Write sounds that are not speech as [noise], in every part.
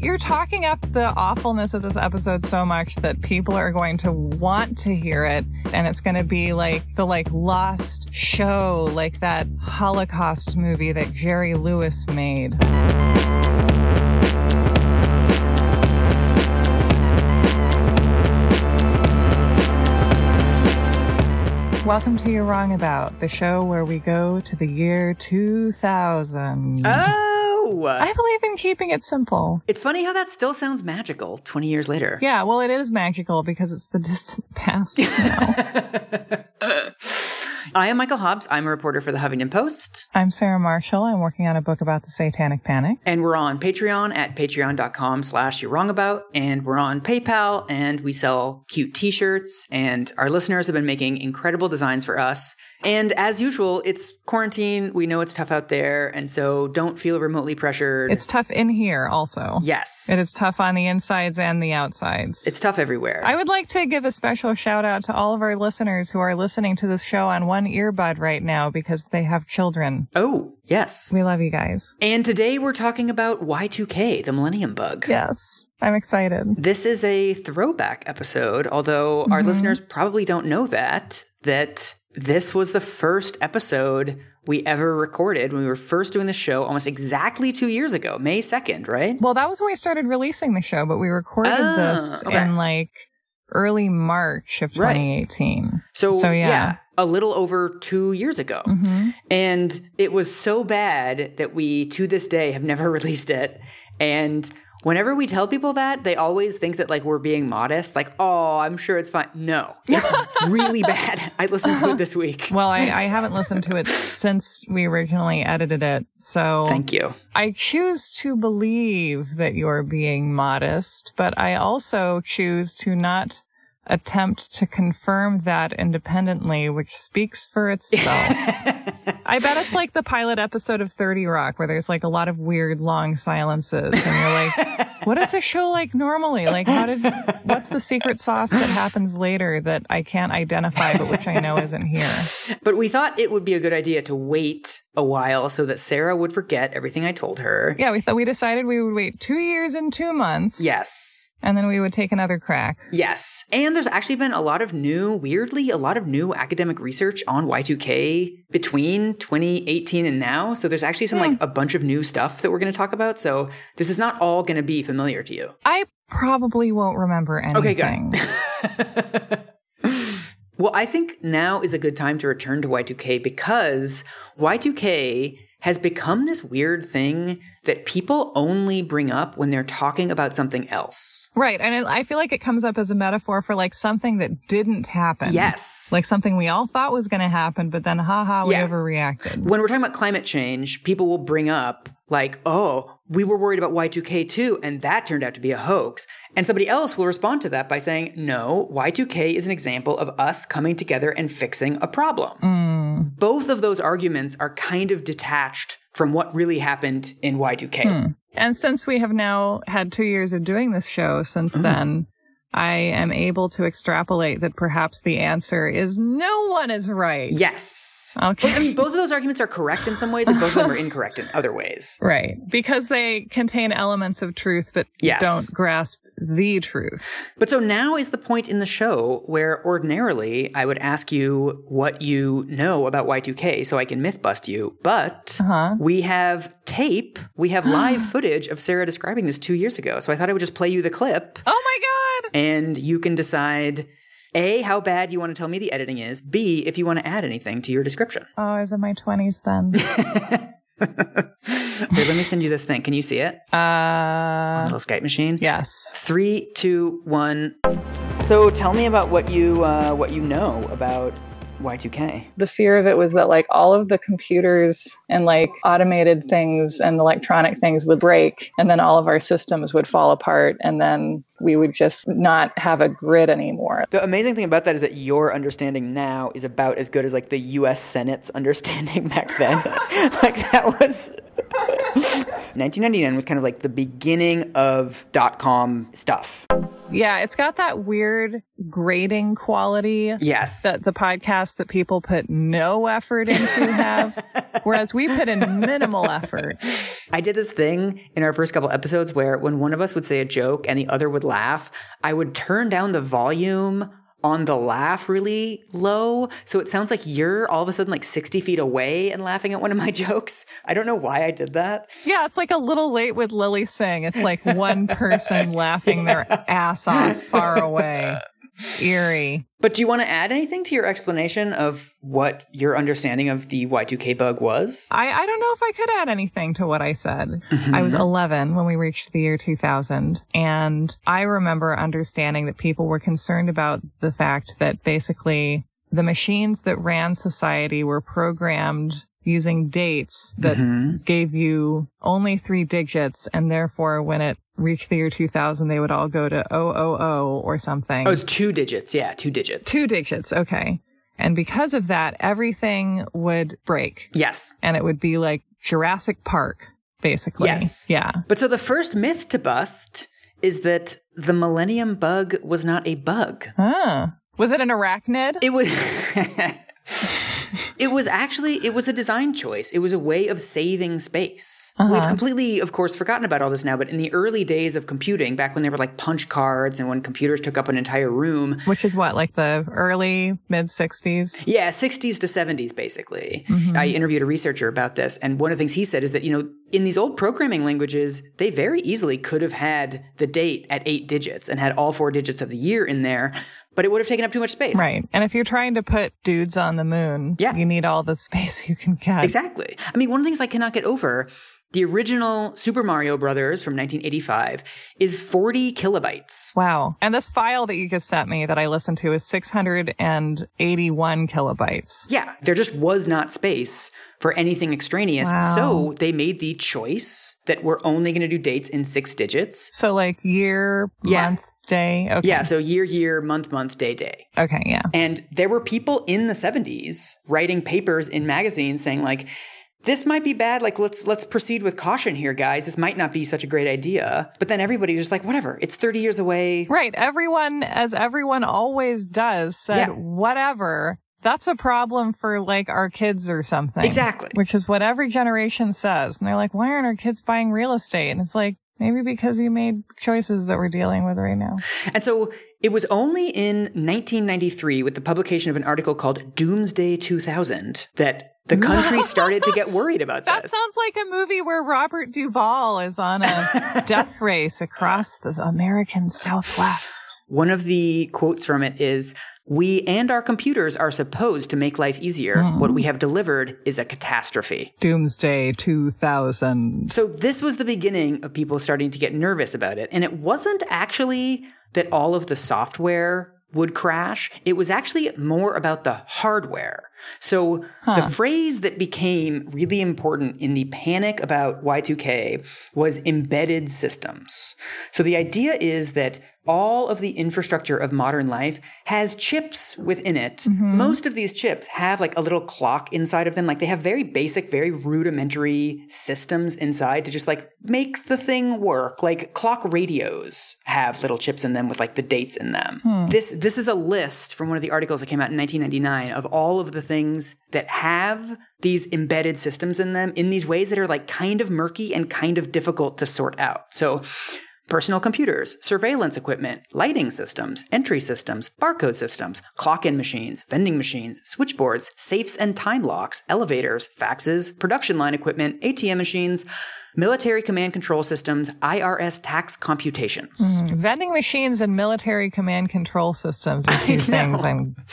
you're talking up the awfulness of this episode so much that people are going to want to hear it and it's going to be like the like lost show like that Holocaust movie that Jerry Lewis made. Welcome to You're Wrong About, the show where we go to the year 2000. Ah! I believe in keeping it simple. It's funny how that still sounds magical 20 years later. Yeah, well, it is magical because it's the distant [laughs] past now. [laughs] I am Michael Hobbs. I'm a reporter for the Huffington Post. I'm Sarah Marshall. I'm working on a book about the Satanic Panic. And we're on Patreon at patreon.com slash you're wrong about. And we're on PayPal and we sell cute t-shirts. And our listeners have been making incredible designs for us. And as usual, it's quarantine. We know it's tough out there. And so don't feel remotely pressured. It's tough in here also. yes. It is tough on the insides and the outsides. It's tough everywhere. I would like to give a special shout out to all of our listeners who are listening to this show on one earbud right now because they have children. oh, yes. We love you guys. And today we're talking about Y2K, the Millennium Bug. Yes. I'm excited. This is a throwback episode, although our Mm-hmm. listeners probably don't know that, that this was the first episode we ever recorded when we were first doing the show almost exactly two years ago, May 2nd, right? Well, that was when we started releasing the show, but we recorded Ah, this okay. in like early March of Right. 2018. So, So, yeah. a little over two years ago. Mhm. And it was so bad that we, to this day, have never [laughs] released it. And whenever we tell people that, they always think that like we're being modest, like, oh, I'm sure it's fine. No, it's [laughs] really bad. I listened to it this week. Well, I, I haven't listened to it since we originally edited it. So Thank you. I choose to believe that you're being modest, but I also choose to not attempt to confirm that independently, which speaks for itself. [laughs] I bet it's like the pilot episode of 30 Rock where there's like a lot of weird long silences and you're like, what is the show like normally? Like how did, what's the secret sauce that happens later that I can't identify but which I know isn't here? But we thought it would be a good idea to wait a while so that Sarah would forget everything I told her. Yeah, we thought we decided we would wait two years and two months. Yes. And then we would take another crack. Yes. And there's actually been a lot of new, weirdly, a lot of new academic research on Y2K between 2018 and now. So there's actually some like a bunch of new stuff that we're going to talk about. So this is not all going to be familiar to you. I probably won't remember anything. Okay, good. [laughs] Well, I think now is a good time to return to Y2K because Y2K has become this weird thing that people only bring up when they're talking about something else. right. And I feel like it comes up as a metaphor for like something that didn't happen. Yes. Like something we all thought was going to happen, but then haha, we Yeah. overreacted. when we're talking about climate change, people will bring up like, "Oh, we were worried about Y2K too, and that turned out to be a hoax." And somebody else will respond to that by saying, "No, Y2K is an example of us coming together and fixing a problem." Mm. Both of those arguments are kind of detached from what really happened in Y2K. And since we have now had two years of doing this show since Mm-hmm. then, I am able to extrapolate that perhaps the answer is no one is right. Yes. Okay. I mean, both of those arguments are correct in some ways, and both of them are [laughs] incorrect in other ways. Right. Because they contain elements of truth but Yes. don't grasp the truth. But so now is the point in the show where ordinarily I would ask you what you know about Y2K so I can myth bust you. But Uh-huh. we have tape, we have [gasps] live footage of Sarah describing this two years ago. So I thought I would just play you the clip Oh my god. and you can decide A, how bad you want to tell me the editing is, B, if you want to add anything to your description. Oh, I was in my 20s then. [laughs] [laughs] Here, let me send you this thing. Can you see it? uh Little Skype machine. yes. Three, two, one. So tell me about what you uh, what you know about Y2K. The fear of it was that like all of the computers and like automated things and electronic things would break and then all of our systems would fall apart and then we would just not have a grid anymore. The amazing thing about that is that your understanding now is about as good as like the U.S. Senate's [laughs] understanding back then. [laughs] like that was. 1999 was kind of like the beginning of dot com stuff. Yeah, it's got that weird grading quality Yes. that the podcasts that people put no effort into [laughs] have, whereas we put in minimal effort. I did this thing in our first couple episodes where when one of us would say a joke and the other would laugh, I would turn down the volume on the laugh really low. So it sounds like you're all of a sudden like 60 feet away and laughing at one of my [laughs] jokes. I don't know why I did that. Yeah, it's like a little late with Lilly Singh. It's like one person [laughs] laughing their ass off far away. It's eerie. But do you want to add anything to your explanation of what your understanding of the Y2K bug was? I, I don't know if I could add anything to what I said. Mm-hmm. I was 11 when we reached the year 2000. And I remember understanding that people were concerned about the fact that basically the machines that ran society were programmed using dates that Mhm. gave you only three digits. And therefore, when it reached the year 2000, they would all go to 000 or something. Oh, it's two digits. Yeah, two digits. Two digits. Okay. And because of that, everything would break Yes. and it would be like Jurassic Park, basically. Yes. Yeah. But so the first myth to bust is that the Millennium Bug was not a bug. Huh. Was it an arachnid? It was. [laughs] It was actually it was a design choice. It was a way of saving space. We've Uh-huh. completely, of course, forgotten about all this now. But in the early days of computing, back when there were like punch cards and when computers took up an entire room, Which is what, like the early mid 60s? yeah, 60s to 70s, basically. Mm-hmm. I interviewed a researcher about this, and one of the things he said is that, you know, in these old programming languages, they very easily could have had the date at eight digits and had all four digits of the year in there, but it would have taken up too much space. Right. And if you're trying to put dudes on the moon, Yeah. you need all the [laughs] space you can get. Exactly. I mean, one of the things I cannot get over the original Super Mario Brothers from 1985 is 40 kilobytes. Wow. And this file that you just sent me that I listened to is 681 kilobytes. Yeah, there just was not space for anything extraneous. Wow. So they made the choice that we're only going to do dates in six digits. So like year, Yeah. month, day. Okay. Yeah, so year, year, month, month, day, day. Okay. Yeah. And there were people in the 70s writing papers in magazines saying like this might be bad like let's let's proceed with caution here guys. This might not be such a great idea. But then everybody was just like whatever. It's 30 years away. Right. Everyone, as everyone always does, said, Yeah. whatever. That's a problem for like our kids or something. Exactly. Which is what every generation says. And they're like, why aren't our kids buying real estate? And it's like, maybe because you made choices that we're dealing with right now. And so it was only in 1993 with the publication of an article called Doomsday 2000 that the country started to get [laughs] worried about That this. That sounds like a movie where Robert Duvall is on a [laughs] death race across the American Southwest. One of the quotes from it is We and our computers are supposed to make life easier. Hmm. What we have delivered is a catastrophe. Doomsday 2000. So, this was the beginning of people starting to get nervous about it. And it wasn't actually that all of the software would crash, it was actually more about the hardware. So, the phrase that became really important in the panic about Y2K was embedded systems. So, the idea is that all of the infrastructure of modern life has chips within it. Mm-hmm. Most of these chips have like a little clock inside of them. Like they have very basic, very rudimentary systems inside to just like make the thing work. Like clock radios have little chips in them with like the dates in them. Hmm. This this is a list from one of the articles that came out in 1999 of all of the things that have these embedded systems in them in these ways that are like kind of murky and kind of difficult to sort out. So Personal computers, surveillance equipment, lighting systems, entry systems, barcode systems, clock in machines, vending machines, switchboards, safes and time locks, elevators, faxes, production line equipment, ATM machines, military command control systems, IRS tax computations. Mm-hmm. Vending machines and military command control systems are [laughs] two things I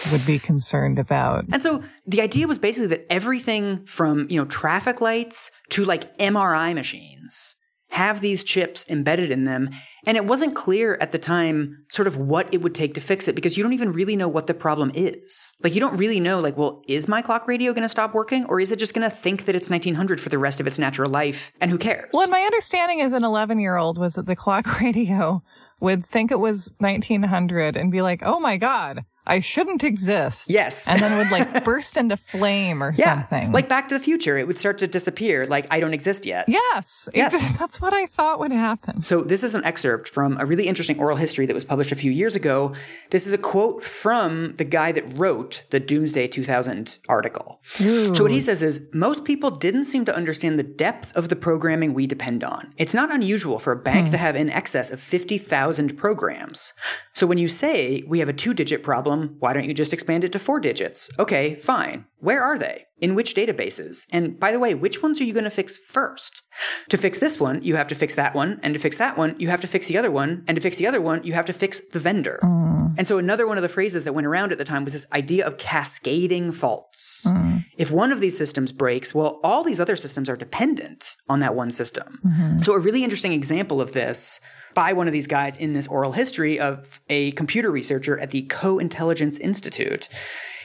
would be concerned about. And so the idea was basically that everything from, you know, traffic lights to like MRI machines have these chips embedded in them. And it wasn't clear at the time sort of what it would take to fix it because you don't even really know what the problem is. Like you don't really know like, well, is my clock radio going to stop working or is it just going to think that it's 1900 for the rest of its natural life and who cares? Well, my understanding as an 11 year old was that the clock [laughs] radio would think it was 1900 and be like, oh my God, I shouldn't exist. Yes. And then it would like [laughs] burst into flame or yeah. something. Like Back to the Future, it would start to disappear. Like I don't exist yet. yes. Yes. [laughs] That's what I thought would happen. So, this is an excerpt from a really interesting oral history that was published a few years ago. This is a quote from the guy that wrote the Doomsday 2000 article. So, what he says is most people didn't seem to understand the depth of the programming we depend on. It's not unusual for a bank hmm. to have in excess of 50,000 programs. So, when you say we have a two digit problem, why don't you just expand it to four digits? Okay, fine. Where are they? In which databases? And by the way, which ones are you going to fix first? To fix this one, you have to fix that one. And to fix that one, you have to fix the other one. And to fix the other one, you have to fix the vendor. Mm. And so another one of the phrases that went around at the time was this idea of cascading faults. Mm. If one of these systems breaks, well, all these other systems are dependent on that one system. Mm-hmm. So a really interesting example of this by one of these guys in this oral history of a computer researcher at the Co-Intelligence Institute.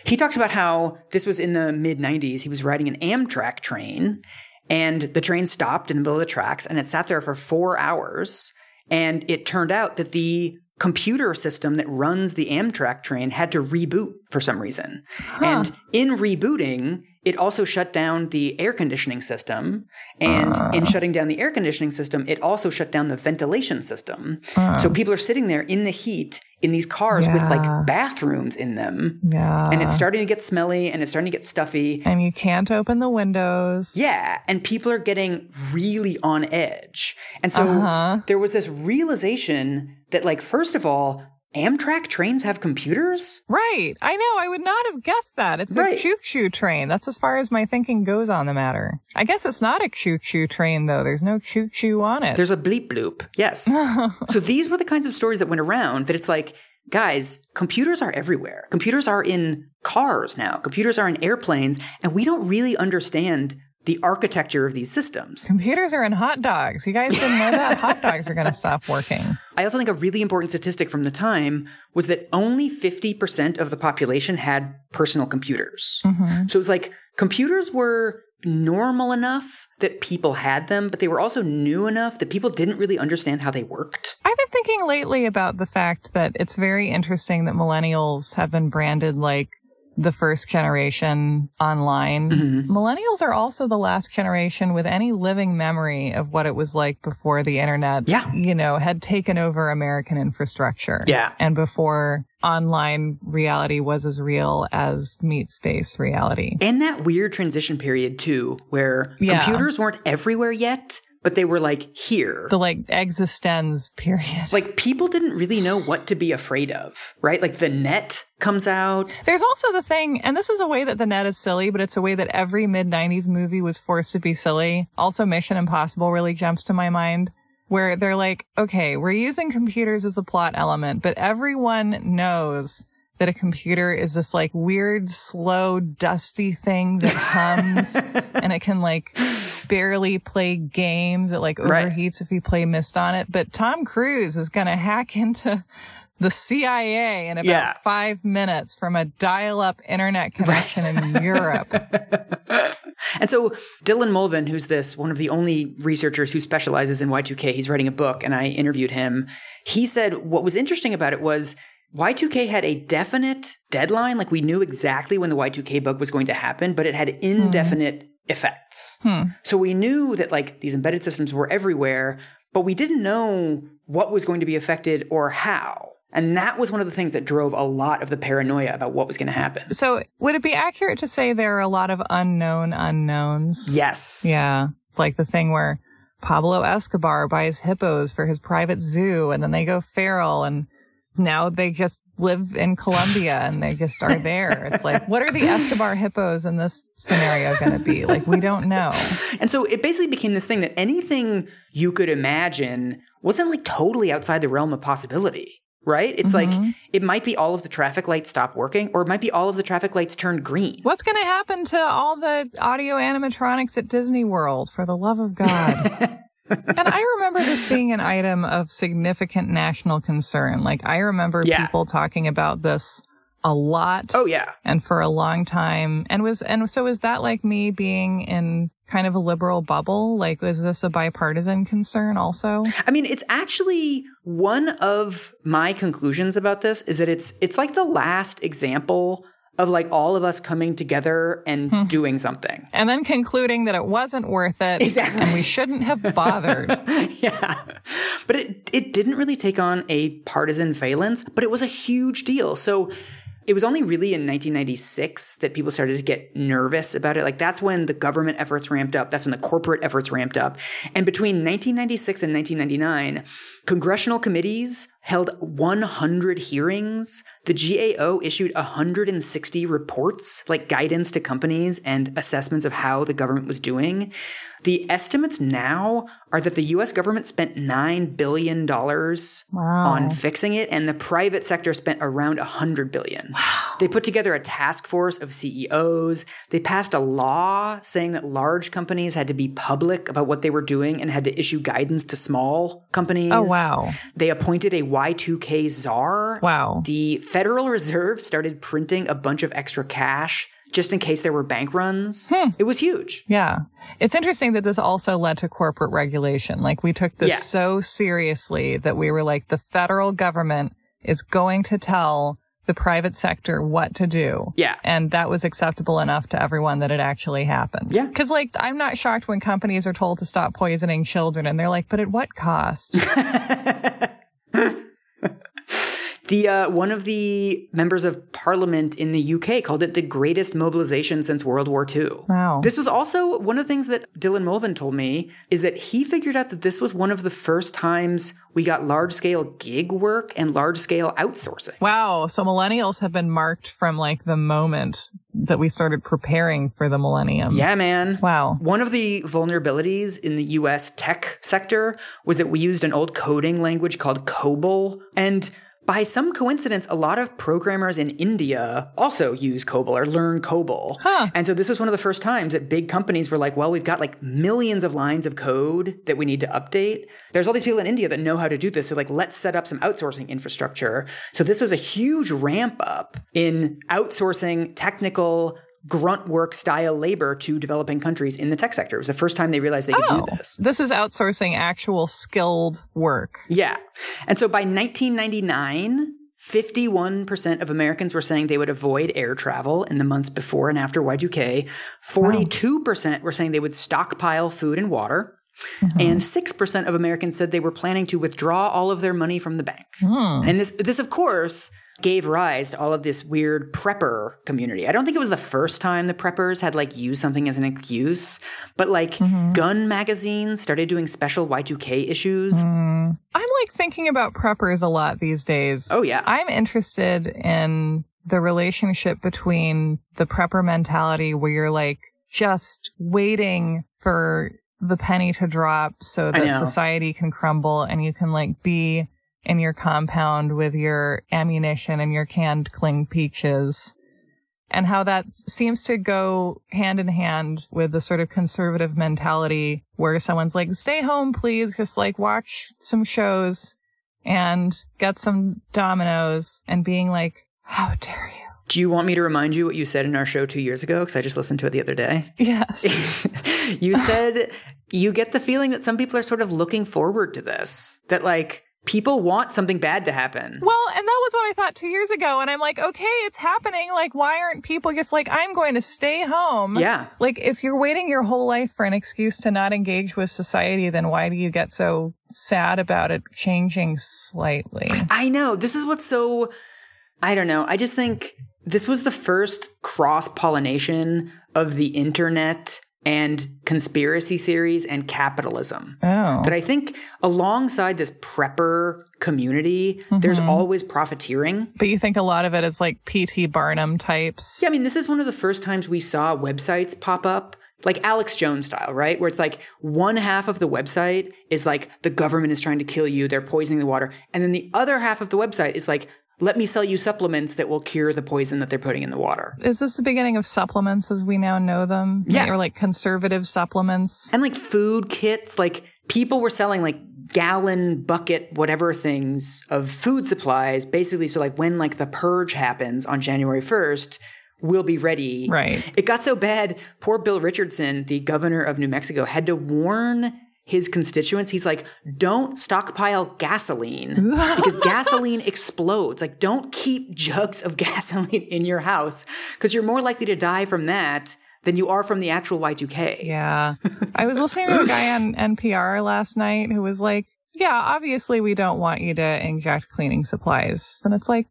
He talks about how this was in the mid 90s. He was riding an Amtrak train and the train stopped in the middle of the tracks and it sat there for four hours. And it turned out that the computer system that runs the Amtrak train had to reboot for some reason. And in rebooting, it also shut down the air conditioning system. And ah. in shutting down the air conditioning system, it also shut down the ventilation system. So people are sitting there in the heat in these cars with like bathrooms in them. Yeah. And it's starting to get smelly and it's starting to get stuffy. and you can't open the windows. Yeah, and people are getting really on edge. And so Uh-huh. there was this realization that, like, first of all, Amtrak trains have computers? Right. I know. I would not have guessed that. It's Right. a choo choo train. That's as far as my thinking goes on the matter. I guess it's not a choo choo train, though. There's no choo choo on it. There's a bleep bloop. Yes. [laughs] so these were the kinds of stories that went around that it's like, guys, computers are everywhere. Computers are in cars now, computers are in airplanes, and we don't really understand the architecture of these systems. Computers are in hot dogs. You guys didn't know that? hot dogs are going to stop working. [laughs] I also think a really important statistic from the time was that only 50% of the population had personal computers. Mm-hmm. So it was like computers were normal enough that people had them, but they were also new enough that people didn't really understand how they worked. I've been thinking lately about the fact that it's very interesting that millennials have been branded like the first generation online. Mm-hmm. Millennials are also the last generation with any living memory of what it was like before the internet, Yeah. you know, had taken over American infrastructure. Yeah. And before online reality was as real as meat space reality. And that weird transition period too, where Yeah. computers weren't everywhere yet, but they were like here. The like existence period. like people didn't really know what to be afraid of, right? Like the net comes out. There's also the thing, and this is a way that the net is silly, but it's a way that every mid 90s movie was forced to be silly. Also, Mission Impossible really jumps to my mind, where they're like, okay, we're using computers as a plot element, but everyone knows that a computer is this like weird, slow, dusty thing that hums [laughs] and it can like barely play games. It like Right. overheats if you play Myst on it. But Tom Cruise is going to hack into the CIA in about Yeah. five minutes from a dial-up internet connection in [laughs] Europe. And so Dylan Mulvin, who's this one of the only researchers who specializes in Y2K, he's writing a book and I interviewed him. He said what was interesting about it was Y2K had a definite deadline, like we knew exactly when the Y2K bug was going to happen, but it had mm-hmm. indefinite effects. Hmm. So we knew that like these embedded systems were everywhere, but we didn't know what was going to be affected or how. And that was one of the things that drove a lot of the paranoia about what was going to happen. So would it be accurate to say there are a lot of unknown unknowns? Yes. Yeah. It's like the thing where Pablo Escobar buys hippos for his private zoo and then they go feral and now they just live in Colombia and they just are there. It's like, what are the Escobar hippos in this scenario going to be? Like, we don't know. And so it basically became this thing that anything you could imagine wasn't like totally outside the realm of possibility, right? It's like mm-hmm. it might be all of the traffic lights stop working, or it might be all of the traffic lights turned green. What's going to happen to all the audio animatronics at Disney World, for the love of God? [laughs] and I remember this being an item of significant national concern. Like, I remember Yeah. people talking about this a lot Oh, yeah. and for a long time. And was, and so is that like me being in kind of a liberal bubble? Like, is this a bipartisan concern also? I mean, it's actually one of my conclusions about this is that it's it's like the last example of like all of us coming together and hmm. doing something. And then concluding that it wasn't worth it. Exactly. And we shouldn't have bothered. [laughs] yeah. But it it didn't really take on a partisan valence, but it was a huge deal. So it was only really in 1996 that people started to get nervous about it. Like that's when the government efforts ramped up. That's when the corporate efforts ramped up. And between 1996 and 1999, congressional committees held 100 hearings. The GAO issued 160 reports, like guidance to companies and assessments of how the government was doing. The estimates now are that the US government spent $9 billion wow. on fixing it, and the private sector spent around 100 billion. Wow. They put together a task force of CEOs. They passed a law saying that large companies had to be public about what they were doing and had to issue guidance to small companies. Oh, wow. They appointed a Y2K czar. Wow. The Federal Reserve started printing a bunch of extra cash just in case there were bank runs. Hmm. It was huge. Yeah. It's interesting that this also led to corporate regulation. Like we took this Yeah. so seriously that we were like, the federal government is going to tell the private sector what to do. Yeah. And that was acceptable enough to everyone that it actually happened. Yeah. Cause like, I'm not shocked when companies are told to stop poisoning children and they're like, but at what cost? [laughs] Huh? [laughs] The uh, one of the members of parliament in the UK called it the greatest mobilization since World War II. Wow. This was also one of the things that Dylan Mulvin told me is that he figured out that this was one of the first times we got large scale gig work and large scale outsourcing. wow. So millennials have been marked from like the moment that we started preparing for the millennium. Yeah, man. Wow. One of the vulnerabilities in the US tech sector was that we used an old coding language called COBOL. And by some coincidence, a lot of programmers in India also use COBOL or learn COBOL. Huh. And so this was one of the first times that big companies were like, well, we've got like millions of lines of code that we need to update. There's all these people in India that know how to do this. So like, let's set up some outsourcing infrastructure. So this was a huge ramp up in outsourcing technical grunt work style labor to developing countries in the tech sector. It was the first time they realized they could Oh, do this. this is outsourcing actual skilled work. Yeah. And so by 1999, 51% of Americans were saying they would avoid air travel in the months before and after Y2K. 42% were saying they would stockpile food and water. Mm-hmm. And 6% of Americans said they were planning to withdraw all of their money from the bank. Hmm. And this, this, of course, gave rise to all of this weird prepper community. I don't think it was the first time the preppers had like used something as an excuse, but like mm-hmm. gun magazines started doing special Y2K issues. Mm. I'm like thinking about preppers a lot these days. Oh, yeah. I'm interested in the relationship between the prepper mentality where you're like just waiting for the penny to drop so that society can crumble and you can like be in your compound with your ammunition and your canned cling peaches. And how that seems to go hand in hand with the sort of conservative mentality where someone's like, stay home, please. Just like watch some shows and get some dominoes and being like, how dare you? Do you want me to remind you what you said in our show two years ago? Because I just listened to it the other day. Yes. [laughs] you said you get the feeling that some people are sort of looking forward to this, that like people want something bad to happen. Well, and that was what I thought two years ago. And I'm like, okay, it's happening. Like, why aren't people just like, I'm going to stay home? Yeah. Like, if you're waiting your whole life for an excuse to not engage with society, then why do you get so sad about it changing slightly? I know. This is what's so, I don't know. I just think this was the first cross pollination of the internet and conspiracy theories and capitalism. Oh. That I think alongside this prepper community, there's mm-hmm. always profiteering. But you think a lot of it is like P.T. Barnum types? Yeah, I mean, this is one of the first times we saw websites pop up, like Alex Jones style, right? Where it's like one half of the website is like the government is trying to kill you, they're poisoning the water. And then the other half of the website is like, let me sell you supplements that will cure the poison that they're putting in the water. Is this the beginning of supplements as we now know them? Yeah. Or like conservative supplements? And like food kits, like people were selling like gallon bucket whatever things of food supplies basically so like when like the purge happens on January 1st we'll be ready. Right. It got so bad, poor Bill Richardson, the governor of New Mexico, had to warn his constituents. He's like, don't stockpile gasoline [laughs] because gasoline explodes. Like, don't keep jugs of [laughs] gasoline in your house because you're more likely to die from that than you are from the actual Y2K. Yeah. I was listening to a guy on [laughs] NPR last night who was like, yeah, obviously we don't want you to inject cleaning supplies. And it's like,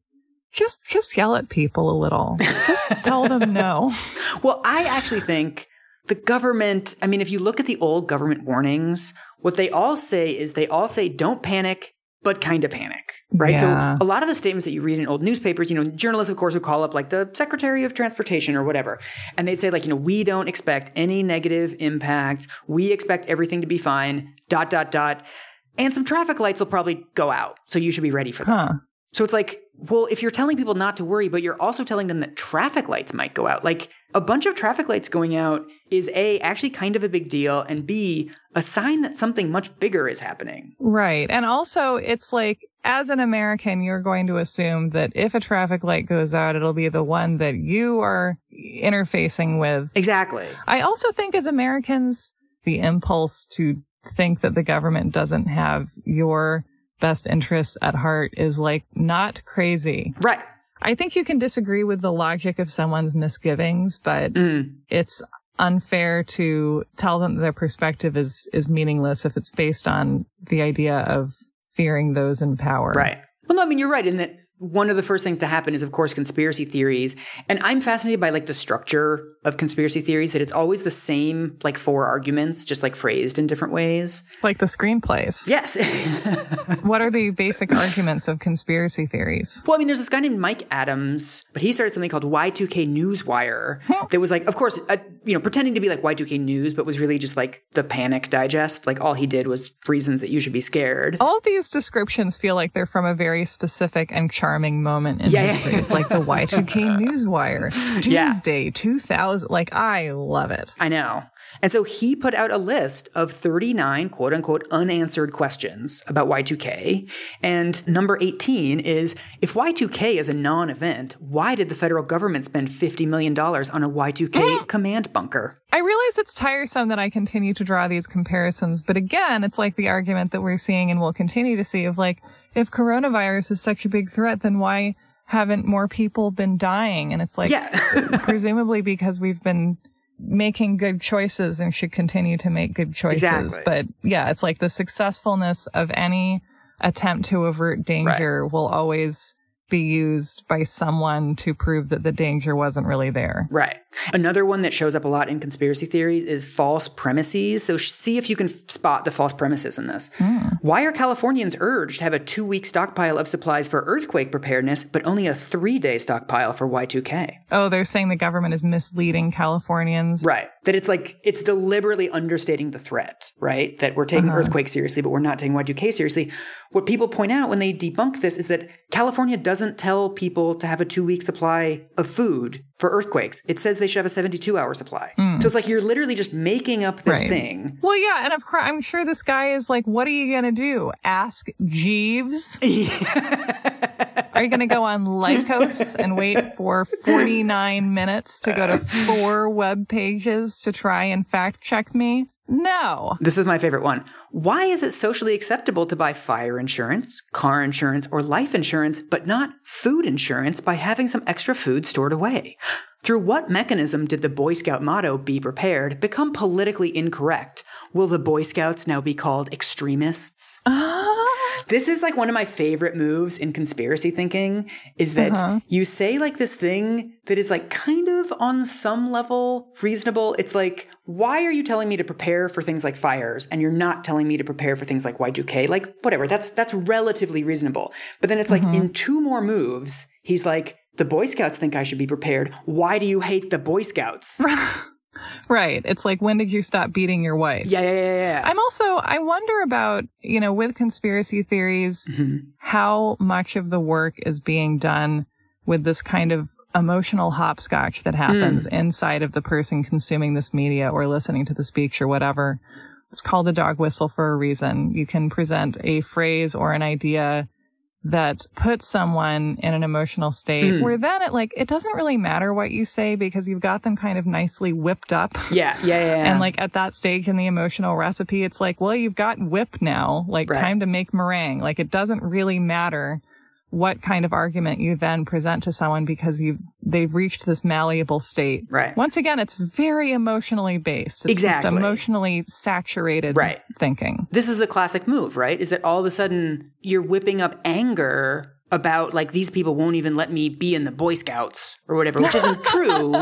just just yell at people a little. Just tell them no. Well, I actually think the government, I mean, if you look at the old government warnings, what they all say is they all say don't panic, but kind of panic, right? Yeah. So a lot of the statements that you read in old newspapers, you know, journalists, of course, would call up like the Secretary of Transportation or whatever. And they'd say like, you know, we don't expect any negative impact. We expect everything to be fine, dot, dot, dot. And some traffic lights will probably go out. So you should be ready for that. Huh. So it's like, well, if you're telling people not to worry, but you're also telling them that traffic lights might go out, like a bunch of traffic lights going out is A, actually kind of a big deal, and B, a sign that something much bigger is happening. Right. And also it's like as an American, you're going to assume that if a traffic light goes out, it'll be the one that you are interfacing with. Exactly. I also think as Americans, the impulse to think that the government doesn't have your best interests at heart is like not crazy. Right. I think you can disagree with the logic of someone's misgivings, but Mm. it's unfair to tell them their perspective is is meaningless if it's based on the idea of fearing those in power. Right. Well, no, I mean, you're right in that one of the first things to happen is, of course, conspiracy theories. And I'm fascinated by like the structure of conspiracy theories, that it's always the same, like four arguments, just like phrased in different ways. Like the screenplays. Yes. [laughs] What are the basic arguments of conspiracy theories? Well, I mean, there's this guy named Mike Adams, but he started something called Y2K Newswire that was like, of course, uh, you know, pretending to be like Y2K News, but was really just like the Panic Digest. Like all he did was reasons that you should be scared. All these descriptions feel like they're from a very specific and charming moment in Yeah, yeah. history. It's like the Y2K [laughs] Newswire, Yeah. Tuesday, 2000. Like, I love it. I know. And so he put out a list of 39 quote unquote unanswered questions about Y2K. And number 18 is if Y2K is a non event, why did the federal government spend $50 million on a Y2K command bunker? I realize it's tiresome that I continue to draw these comparisons, but again, it's like the argument that we're seeing and will continue to see of like, if coronavirus is such a big threat, then why haven't more people been dying? And it's like, Yeah. [laughs] presumably because we've been making good choices and should continue to make good choices. Exactly. But yeah, it's like the successfulness of any attempt to avert danger will always be used by someone to prove that the danger wasn't really there. Right. Another one that shows up a lot in conspiracy theories is false premises. So see if you can spot the false premises in this. Hmm. Why are Californians urged to have a two week stockpile of supplies for earthquake preparedness, but only a three day stockpile for Y2K? Oh, they're saying the government is misleading Californians. Right. That it's like, it's deliberately understating the threat, right? That we're taking uh-huh. earthquakes seriously, but we're not taking Y2K seriously. What people point out when they debunk this is that California doesn't tell people to have a two week supply of food for earthquakes. It says they should have a 72 hour supply. Hmm. So it's like you're literally just making up this Right. thing. Well, yeah, and of course, I'm sure this guy is like, "What are you gonna do? Ask Jeeves? [laughs] Are you gonna go on Lycos and wait for 49 minutes to go to four web pages to try and fact check me? No. This is my favorite one. Why is it socially acceptable to buy fire insurance, car insurance, or life insurance, but not food insurance by having some extra food stored away? Through what mechanism did the Boy Scout motto, be prepared, become politically incorrect? Will the Boy Scouts now be called extremists? [gasps] [gasps] [gasps] This is like one of my favorite moves in conspiracy thinking is that uh-huh. you say like this thing that is like kind of on some level reasonable. It's like, why are you telling me to prepare for things like fires and you're not telling me to prepare for things like Y2K? Like whatever, that's that's relatively reasonable. But then it's like mm-hmm. in two more moves, he's like, the Boy Scouts think I should be prepared. Why do you hate the Boy Scouts? [laughs] Right. It's like, when did you stop beating your wife? Yeah, yeah, yeah, yeah. I'm also, I wonder about, you know, with conspiracy theories, Mm-hmm. how much of the work is being done with this kind of emotional hopscotch that happens Hmm. inside of the person consuming this media or listening to the speech or whatever. It's called a dog whistle for a reason. You can present a phrase or an idea that puts someone in an emotional state Mm. where then it like it doesn't really matter what you say because you've got them kind of nicely whipped up. Yeah, yeah, yeah. yeah. And like at that stage in the emotional recipe, it's like, well, you've got whip now, like Right. time to make meringue. Like it doesn't really matter what kind of argument you then present to someone because you they've reached this malleable state. right. Once again, it's very emotionally based. It's just Exactly. emotionally saturated Right. thinking. This is the classic move, right? Is that all of a sudden you're whipping up anger about like these people won't even let me be in the Boy Scouts or whatever, which isn't [laughs] true.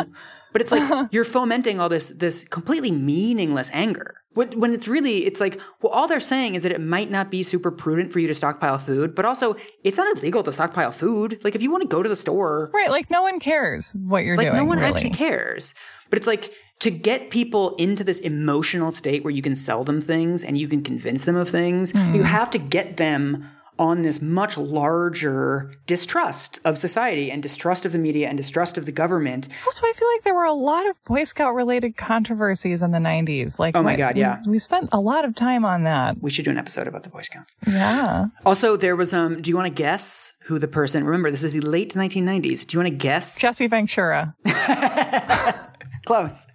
But it's like [laughs] you're fomenting all this this completely meaningless anger. When, when it's really, it's like, well, all they're saying is that it might not be super prudent for you to stockpile food, but also it's not illegal to stockpile food. Like if you want to go to the store, Right. Like no one cares what you're like doing. no one really. actually cares. But it's like to get people into this emotional state where you can sell them things and you can convince them of things, Hmm. you have to get them on this much larger distrust of society and distrust of the media and distrust of the government. Also, I feel like there were a lot of Boy Scout related controversies in the 90s. Like, Oh my what- God, yeah. We, we spent a lot of time on that. We should do an episode about the Boy Scouts. Yeah. Also, there was um do you want to guess who the person remember this is the late 1990s. Do you want to guess? Jesse Ventura. [laughs] Close.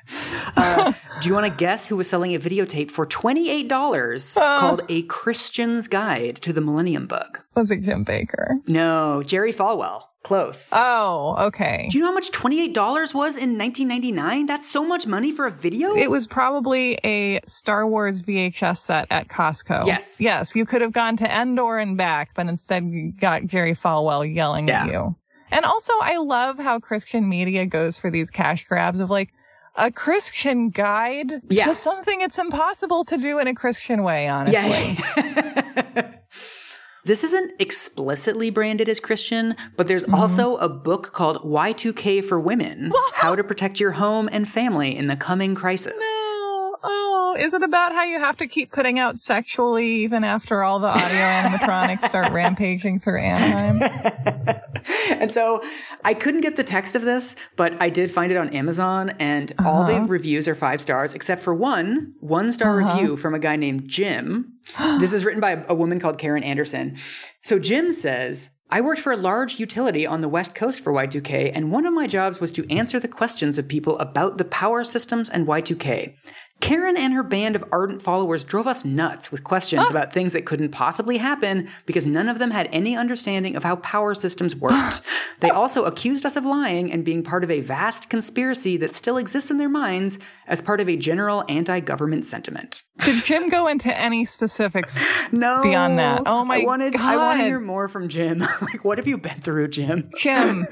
Uh, [laughs] do you want to guess who was selling a videotape for $28 called A Christian's Guide to the Millennium Bug? Was it Jim Bakker? No, Jerry Falwell. Close. Oh, okay. Do you know how much $28 was in 1999? That's so much money for a video? It was probably a Star Wars VHS set at Costco. Yes. Yes, you could have gone to Endor and back, but instead you got Jerry Falwell yelling Yeah. at you. And also, I love how Christian media goes for these cash grabs of like, a Christian guide? Yeah. Just something it's impossible to do in a Christian way, honestly. yeah. [laughs] this isn't explicitly branded as Christian, but there's Mm-hmm. also a book called Y2K for Women [laughs] How to Protect Your Home and Family in the Coming Crisis. Oh, is it about how you have to keep putting out sexually even after all the audio animatronics start [laughs] rampaging through Anaheim? [laughs] and so I couldn't get the text of this, but I did find it on Amazon, and all the uh-huh. reviews are five stars, except for one one star uh-huh. review from a guy named Jim. [gasps] this is written by a, a woman called Karen Anderson. So Jim says, I worked for a large utility on the West Coast for Y2K, and one of my jobs was to answer the questions of people about the power systems and Y2K. Karen and her band of ardent followers drove us nuts with questions about things that couldn't possibly happen because none of them had any understanding of how power systems [gasps] worked. they also accused us of lying and being part of a vast conspiracy that still exists in their minds as part of a general anti government sentiment. Did Jim go into any specifics? [laughs] No. Beyond that. Oh my I wanted, I want to hear more from Jim. [laughs] like, what have you been through, Jim? Jim,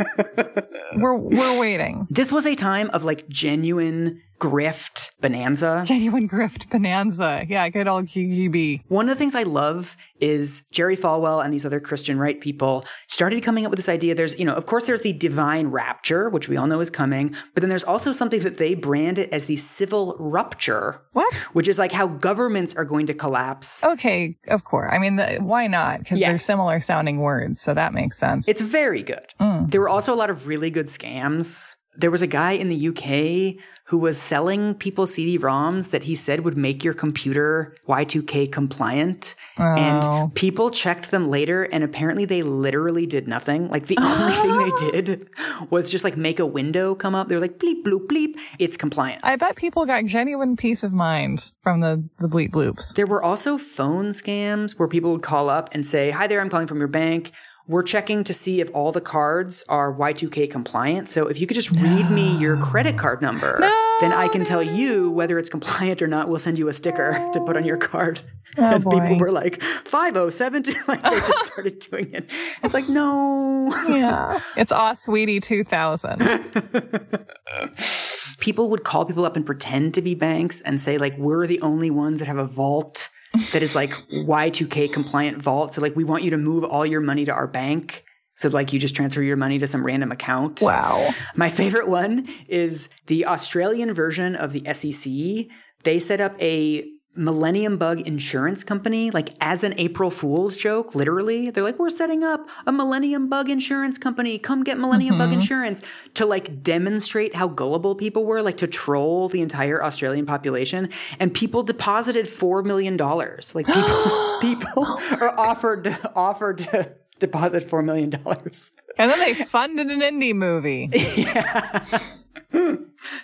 [laughs] we're we're waiting. This was a time of like genuine grift bonanza. Genuine grift bonanza. Yeah, good old GGB. One of the things I love is Jerry Falwell and these other Christian right people started coming up with this idea. There's, you know, of course, there's the divine rapture, which we all know is coming, but then there's also something that they brand it as the civil rupture, What? which is like how governments are going to collapse. Okay, of course. I mean, the, why not? Because Yeah. they're similar sounding words, so that makes sense. It's very good. Mm. There were also a lot of really good scams. There was a guy in the UK who was selling people CD-ROMs that he said would make your computer Y2K compliant. Oh. And people checked them later and apparently they literally did nothing. Like the only thing they [laughs] did was just like make a window come up. They're like bleep bloop bleep. It's compliant. I bet people got genuine peace of mind from the the bleep bloops. There were also phone scams where people would call up and say, Hi there, I'm calling from your bank. We're checking to see if all the cards are Y2K compliant. So if you could just read me your credit card number, then I can tell you whether it's compliant or not. We'll send you a sticker to put on your card. Oh, and boy. people were like, 5072. [laughs] Like they just started doing it. It's like, no. Yeah. it's Aw Sweetie 2000. [laughs] people would call people up and pretend to be banks and say like we're the only ones that have a vault that is like Y2K compliant vault. So like we want you to move all your money to our bank. So like you just transfer your money to some random account. Wow. My favorite one is the Australian version of the SEC. They set up a Millennium Bug insurance company, like as an April Fool's joke, literally. They're like, we're setting up a Millennium Bug insurance company. Come get Millennium Bug mm-hmm. insurance to like demonstrate how gullible people were, like to troll the entire Australian population. And people deposited $4 million. Like [gasps] people, people are offered to, offered to deposit $4 million. And then they funded an indie movie. [laughs] yeah.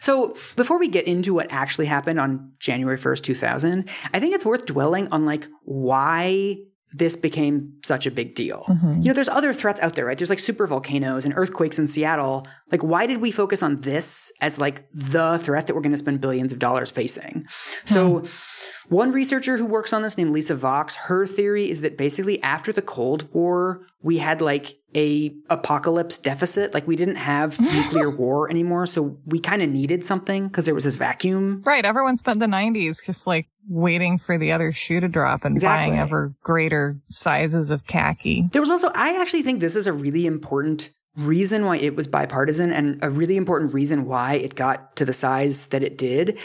So before we get into what actually happened on January 1st, 2000, I think it's worth dwelling on like why this became such a big deal. Mm-hmm. You know, there's other threats out there, right? There's like super volcanoes and earthquakes in Seattle. Like, why did we focus on this as like the threat that we're going to spend billions of dollars facing? So, Hmm. One researcher who works on this named Lisa Vox, her theory is that basically after the Cold War, we had like a apocalypse deficit. Like we didn't have [laughs] nuclear war anymore, so we kind of needed something because there was this vacuum. Right. Everyone spent the 90s just like waiting for the other shoe to drop and Exactly. buying ever greater sizes of khaki. There was also, I actually think this is a really important reason why it was bipartisan and a really important reason why it got to the size that it did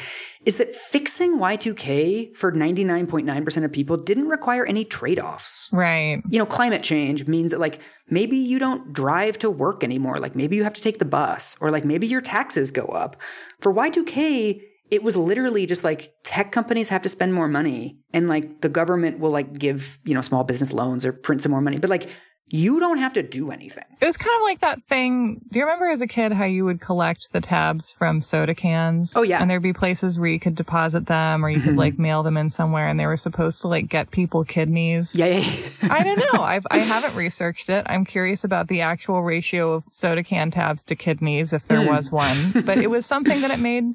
is that fixing Y2K for 99.9% of people didn't require any trade offs. Right. You know, climate change means that, like, maybe you don't drive to work anymore. Like, maybe you have to take the bus, or like, maybe your taxes go up. For Y2K, it was literally just like tech companies have to spend more money and like the government will like give, you know, small business loans or print some more money. But like, you don't have to do anything. It was kind of like that thing. Do you remember as a kid how you would collect the tabs from soda cans? Oh, yeah. And there'd be places where you could deposit them or you could Mhm. like mail them in somewhere and they were supposed to like get people kidneys. Yeah, yeah, yeah. I don't know. [laughs] I've, I haven't researched it. I'm curious about the actual ratio of soda can tabs to kidneys if there Hmm. was one, but it was something that it made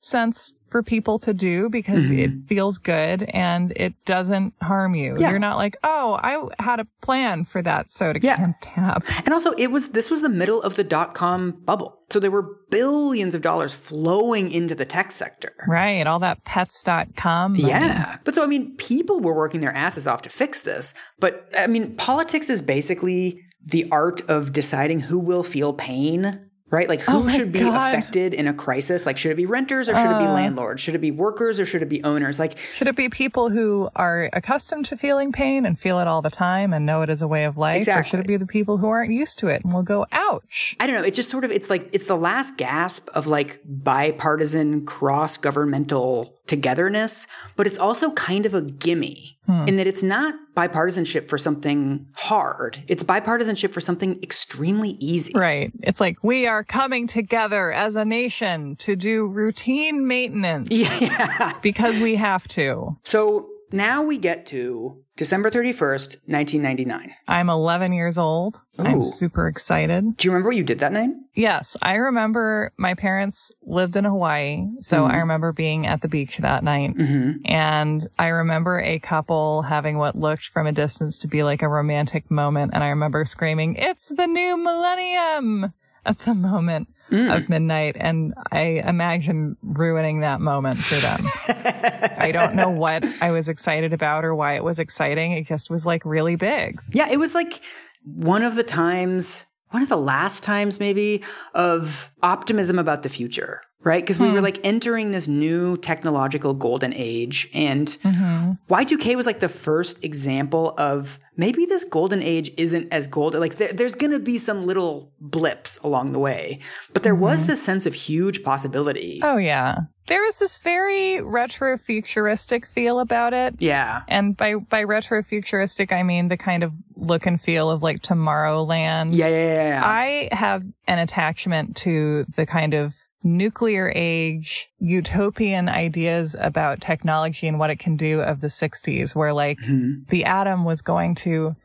sense for people to do because Mhm. it feels good and it doesn't harm you. Yeah. You're not like, oh, I had a plan for that soda Yeah. can tab. And also, it was this was the middle of the dot com bubble, so there were billions of dollars flowing into the tech sector. Right. All that pets.com. money. Yeah. But so, I mean, people were working their asses off to fix this. But I mean, politics is basically the art of deciding who will feel pain, right? Like, who Oh should be God. affected in a crisis? Like, should it be renters or should it be Uh. landlords? Should it be workers or should it be owners? Like, Should it be people who are accustomed to feeling pain and feel it all the time and know it as a way of life? Or should it be the people who aren't used to it and will go, ouch? I don't know. It's just sort of, it's like, it's the last gasp of like bipartisan, cross governmental togetherness, but it's also kind of a gimme hmm. in that it's not bipartisanship for something hard. It's bipartisanship for something extremely easy. Right. It's like we are coming together as a nation to do routine maintenance [laughs] Yeah. because we have to. So now we get to December 31st, 1999. I'm 11 years old. Ooh. I'm super excited. Do you remember what you did that night? Yes, I remember my parents lived in Hawaii, so Mhm. I remember being at the beach that night. Mm-hmm. And I remember a couple having what looked from a distance to be like a romantic moment. And I remember screaming, It's the new millennium at the moment Mm. of midnight. And I imagine ruining that moment for them. [laughs] I don't know what I was excited about or why it was exciting. It just was like really big. Yeah, it was like one of the times, one of the last times maybe, of optimism about the future, right? Because we were like entering this new technological golden age. And Y2K was like the first example of maybe this golden age isn't as golden. Like there, there's going to be some little blips along the way. But there was mm-hmm. this sense of huge possibility. Oh, yeah. There was this very retro futuristic feel about it. Yeah. And by by retro futuristic, I mean the kind of look and feel of like Tomorrowland. Yeah, yeah, yeah. yeah. I have an attachment to the kind of nuclear age utopian ideas about technology and what it can do of the 60s, where like Mhm. the atom was going to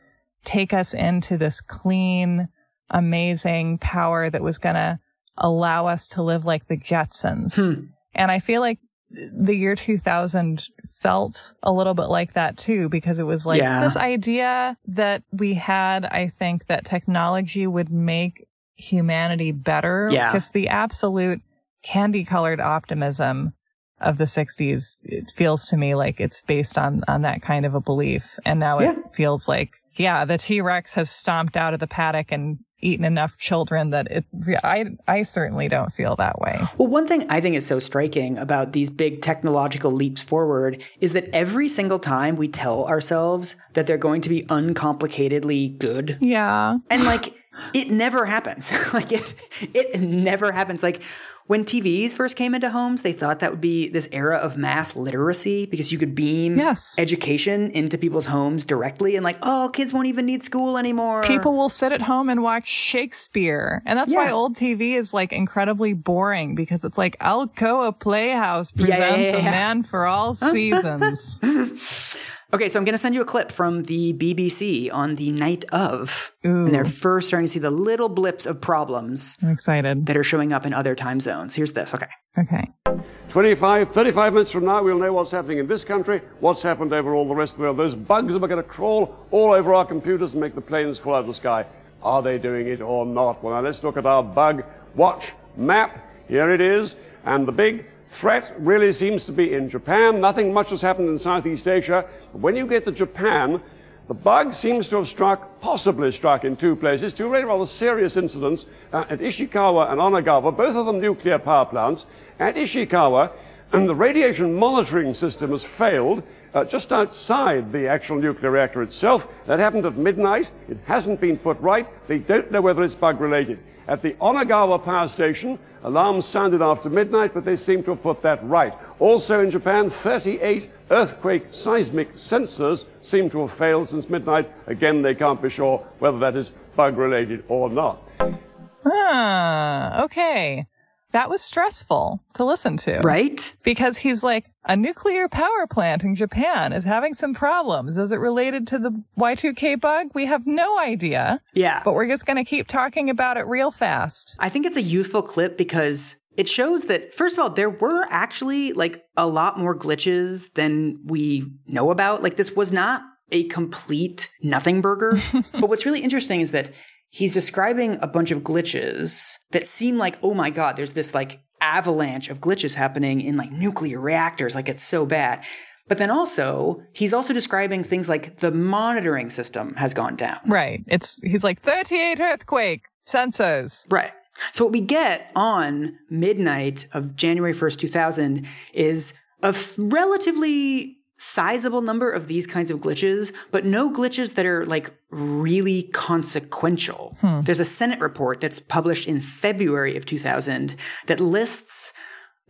take us into this clean, amazing power that was going to allow us to live like the Jetsons. Hmm. And I feel like the year 2000 felt a little bit like that too, because it was like Yeah. this idea that we had, I think, that technology would make humanity better. Yeah. Because the absolute candy colored optimism of the 60s, it feels to me like it's based on, on that kind of a belief. And now Yeah. it feels like, yeah, the T-Rex has stomped out of the paddock and eaten enough children that it, I, I certainly don't feel that way. Well, one thing I think is so striking about these big technological leaps forward is that every single time we tell ourselves that they're going to be uncomplicatedly good, Yeah. and like it never happens. [laughs] like it, it never happens. Like when TVs first came into homes, they thought that would be this era of mass literacy because you could beam Yes. education into people's homes directly and like, oh, kids won't even need school anymore. People will sit at home and watch Shakespeare. And that's why old TV is like incredibly boring because it's like Alcoa Playhouse Yeah, yeah, presents yeah, a man for all [laughs] seasons. [laughs] Okay, so I'm going to send you a clip from the BBC on the night of. Ooh. And they're first starting to see the little blips of problems I'm excited. that are showing up in other time zones. Here's this. Okay. Okay. 25, 35 minutes from now, we'll know what's happening in this country, what's happened over all the rest of the world. Those bugs are going to crawl all over our computers and make the planes fall out of the sky. Are they doing it or not? Well, now let's look at our bug watch map. Here it is. And the big threat really seems to be in Japan. Nothing much has happened in Southeast Asia. But when you get to Japan, the bug seems to have struck, possibly struck in two places, two really rather serious incidents uh, at Ishikawa and Onagawa, both of them nuclear power plants. At Ishikawa, and the radiation monitoring system has failed uh, just outside the actual nuclear reactor itself. That happened at midnight. It hasn't been put right. They don't know whether it's bug related. At the Onagawa power station, alarms sounded after midnight, but they seem to have put that right. Also in Japan, 38 earthquake seismic sensors seem to have failed since midnight. Again, they can't be sure whether that is bug related or not. Ah, okay. That was stressful to listen to. Right? Because he's like, a nuclear power plant in Japan is having some problems. Is it related to the Y2K bug? We have no idea, Yeah. but we're just going to keep talking about it real fast. I think it's a useful clip because it shows that, first of all, there were actually like a lot more glitches than we know about. Like, this was not a complete nothing burger. [laughs] but what's really interesting is that he's describing a bunch of glitches that seem like, oh my God, there's this like avalanche of glitches happening in like nuclear reactors. Like, it's so bad. But then also, he's also describing things like the monitoring system has gone down. Right. It's, he's like 38 earthquake sensors. Right. So what we get on midnight of January 1st, 2000 is a f- relatively sizable number of these kinds of glitches, but no glitches that are like really consequential. Hmm. There's a Senate report that's published in February of 2000 that lists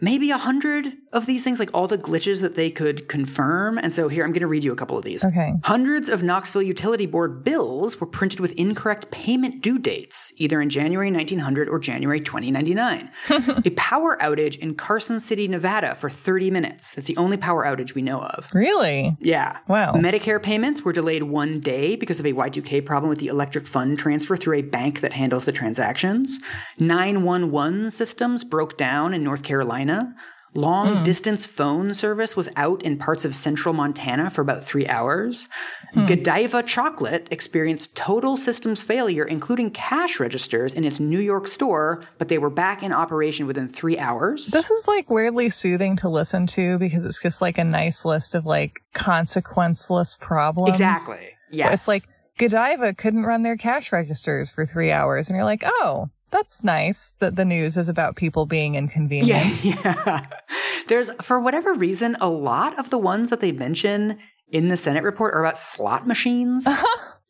maybe a hundred of these things, like all the glitches that they could confirm. And so here, I'm going to read you a couple of these. Okay. Hundreds of Knoxville Utility Board bills were printed with incorrect payment due dates, either in January 1900 or January 2099. [laughs] a power outage in Carson City, Nevada for 30 minutes. That's the only power outage we know of. Really? Yeah. Wow. Medicare payments were delayed one day because of a Y2K problem with the electric fund transfer through a bank that handles the transactions. 911 systems broke down in North Carolina. Long hmm. distance phone service was out in parts of central Montana for about three hours. Hmm. Godiva Chocolate experienced total systems failure, including cash registers in its New York store, but they were back in operation within three hours. This is like weirdly soothing to listen to because it's just like a nice list of like consequenceless problems. exactly. Yes. It's like Godiva couldn't run their cash registers for three hours, and you're like, oh, that's nice that the news is about people being inconvenienced. Yeah, [laughs] yeah. There's, for whatever reason, a lot of the ones that they mention in the Senate report are about slot machines. [laughs]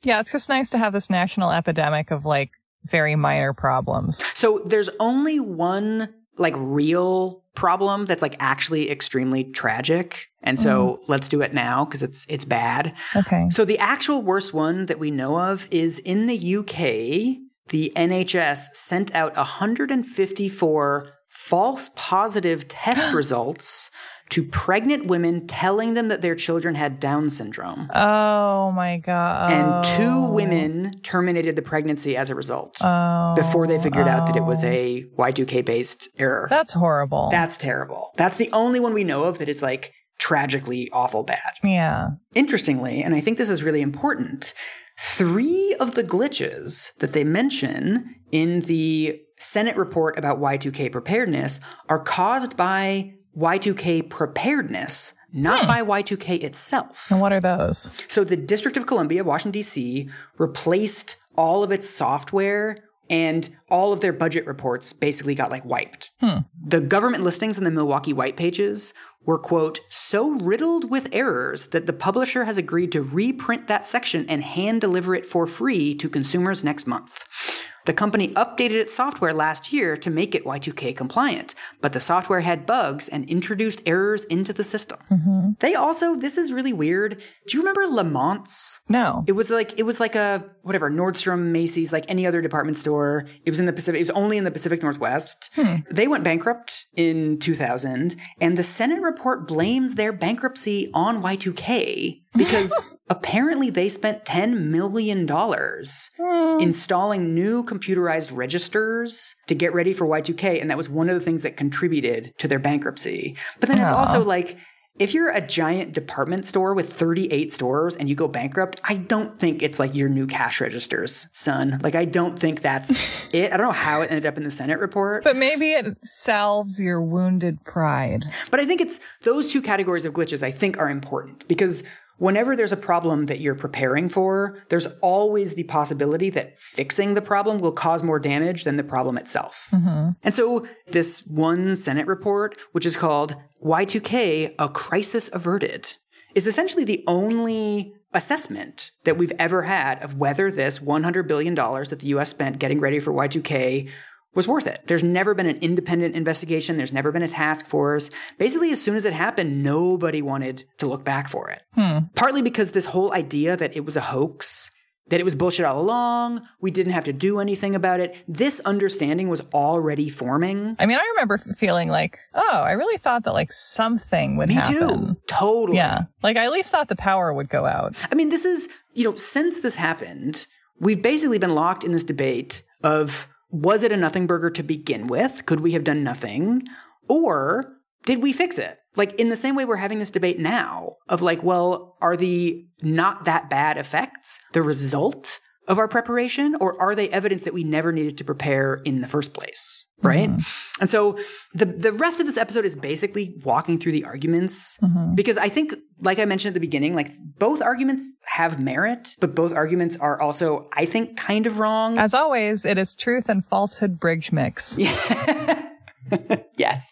Yeah, it's just nice to have this national epidemic of like very minor problems. so there's only one like real problem that's like actually extremely tragic. And so mm-hmm. let's do it now because it's it's bad. Okay. So the actual worst one that we know of is in the UK, the NHS sent out 154 false positive test [gasps] results to pregnant women telling them that their children had Down syndrome. Oh my god. And two women terminated the pregnancy as a result Oh, before they figured out that it was oh. a Y2K based error. That's horrible. That's terrible. That's the only one we know of that is like tragically awful bad. yeah. Interestingly, and I think this is really important, three of the glitches that they mention in the Senate report about Y2K preparedness are caused by Y2K preparedness, not hmm. by Y2K itself. And what are those? So the District of Columbia, Washington, D.C., replaced all of its software and all of their budget reports basically got like wiped. Hmm. The government listings in the Milwaukee White Pages were, quote, so riddled with errors that the publisher has agreed to reprint that section and hand deliver it for free to consumers next month. The company updated its software last year to make it Y2K compliant, but the software had bugs and introduced errors into the system. Mm-hmm. They also, this is really weird. Do you remember Lamont's? No. It was like it was like a whatever Nordstrom, Macy's, like any other department store. It was in the Pacific. It was only in the Pacific Northwest. They went bankrupt in 2000, and the Senate report blames their bankruptcy on Y2K because [laughs] apparently they spent 10 million dollars Mm-hmm. installing new computerized registers to get ready for Y2K, and that was one of the things that contributed to their bankruptcy. But then it's also like if you're a giant department store with 38 stores and you go bankrupt, I don't think it's like your new cash registers, son. Like, I don't think that's [laughs] it. I don't know how it ended up in the Senate report, But maybe it salves your wounded pride. but I think it's those two categories of glitches I think are important because whenever there's a problem that you're preparing for, there's always the possibility that fixing the problem will cause more damage than the problem itself. Mm-hmm. And so this one Senate report, which is called Y2K, a crisis averted, is essentially the only assessment that we've ever had of whether this $100 billion that the US spent getting ready for Y2K was worth it. There's never been an independent investigation. There's never been a task force. Basically, as soon as it happened, nobody wanted to look back for it. Hmm. Partly because this whole idea that it was a hoax, that it was bullshit all along, we didn't have to do anything about it, this understanding was already forming. I mean, I remember feeling like, oh, I really thought that like something would Me happen. Me too. Totally. Yeah. Like I at least thought the power would go out. I mean, this is, you know, since this happened, we've basically been locked in this debate of was it a nothing burger to begin with? Could we have done nothing? Or did we fix it? Like, in the same way we're having this debate now of like, well, are the not that bad effects the result of our preparation, or are they evidence that we never needed to prepare in the first place? Right. Mm-hmm. And so the, the rest of this episode is basically walking through the arguments mm-hmm. because I think, like I mentioned at the beginning, like both arguments have merit, but both arguments are also, I think, kind of wrong. As always, it is truth and falsehood bridge mix. [laughs] yes.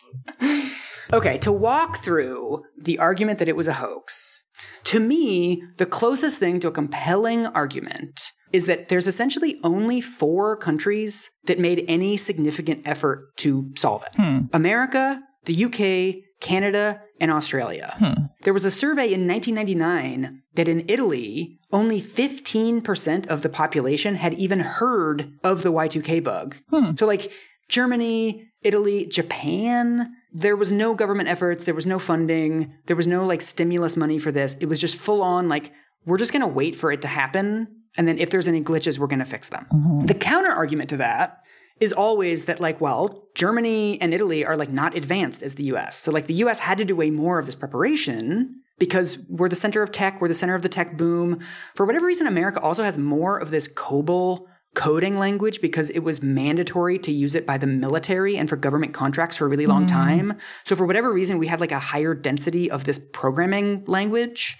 Okay, to walk through the argument that it was a hoax, to me, the closest thing to a compelling argument is that there's essentially only four countries that made any significant effort to solve it hmm. America, the UK, Canada, and Australia. Hmm. There was a survey in 1999 that in Italy, only 15% of the population had even heard of the Y2K bug. Hmm. So, like Germany, Italy, Japan, there was no government efforts, there was no funding, there was no like stimulus money for this. It was just full on like, we're just gonna wait for it to happen. And then if there's any glitches, we're gonna fix them. Mm-hmm. The counter argument to that is always that like well germany and italy are like not advanced as the us so like the us had to do way more of this preparation because we're the center of tech we're the center of the tech boom. For whatever reason america also has more of this cobol coding language because it was mandatory to use it by the military and for government contracts for a really long mm. time. So for whatever reason we had like a higher density of this programming language.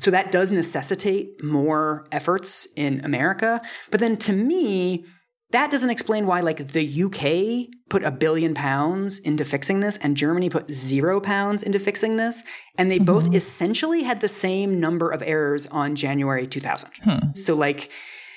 So that does necessitate more efforts in america. But then to me that doesn't explain why, like, the UK put a billion pounds into fixing this and Germany put zero pounds into fixing this. And they both mm-hmm. essentially had the same number of errors on January 2000. Hmm. So, like,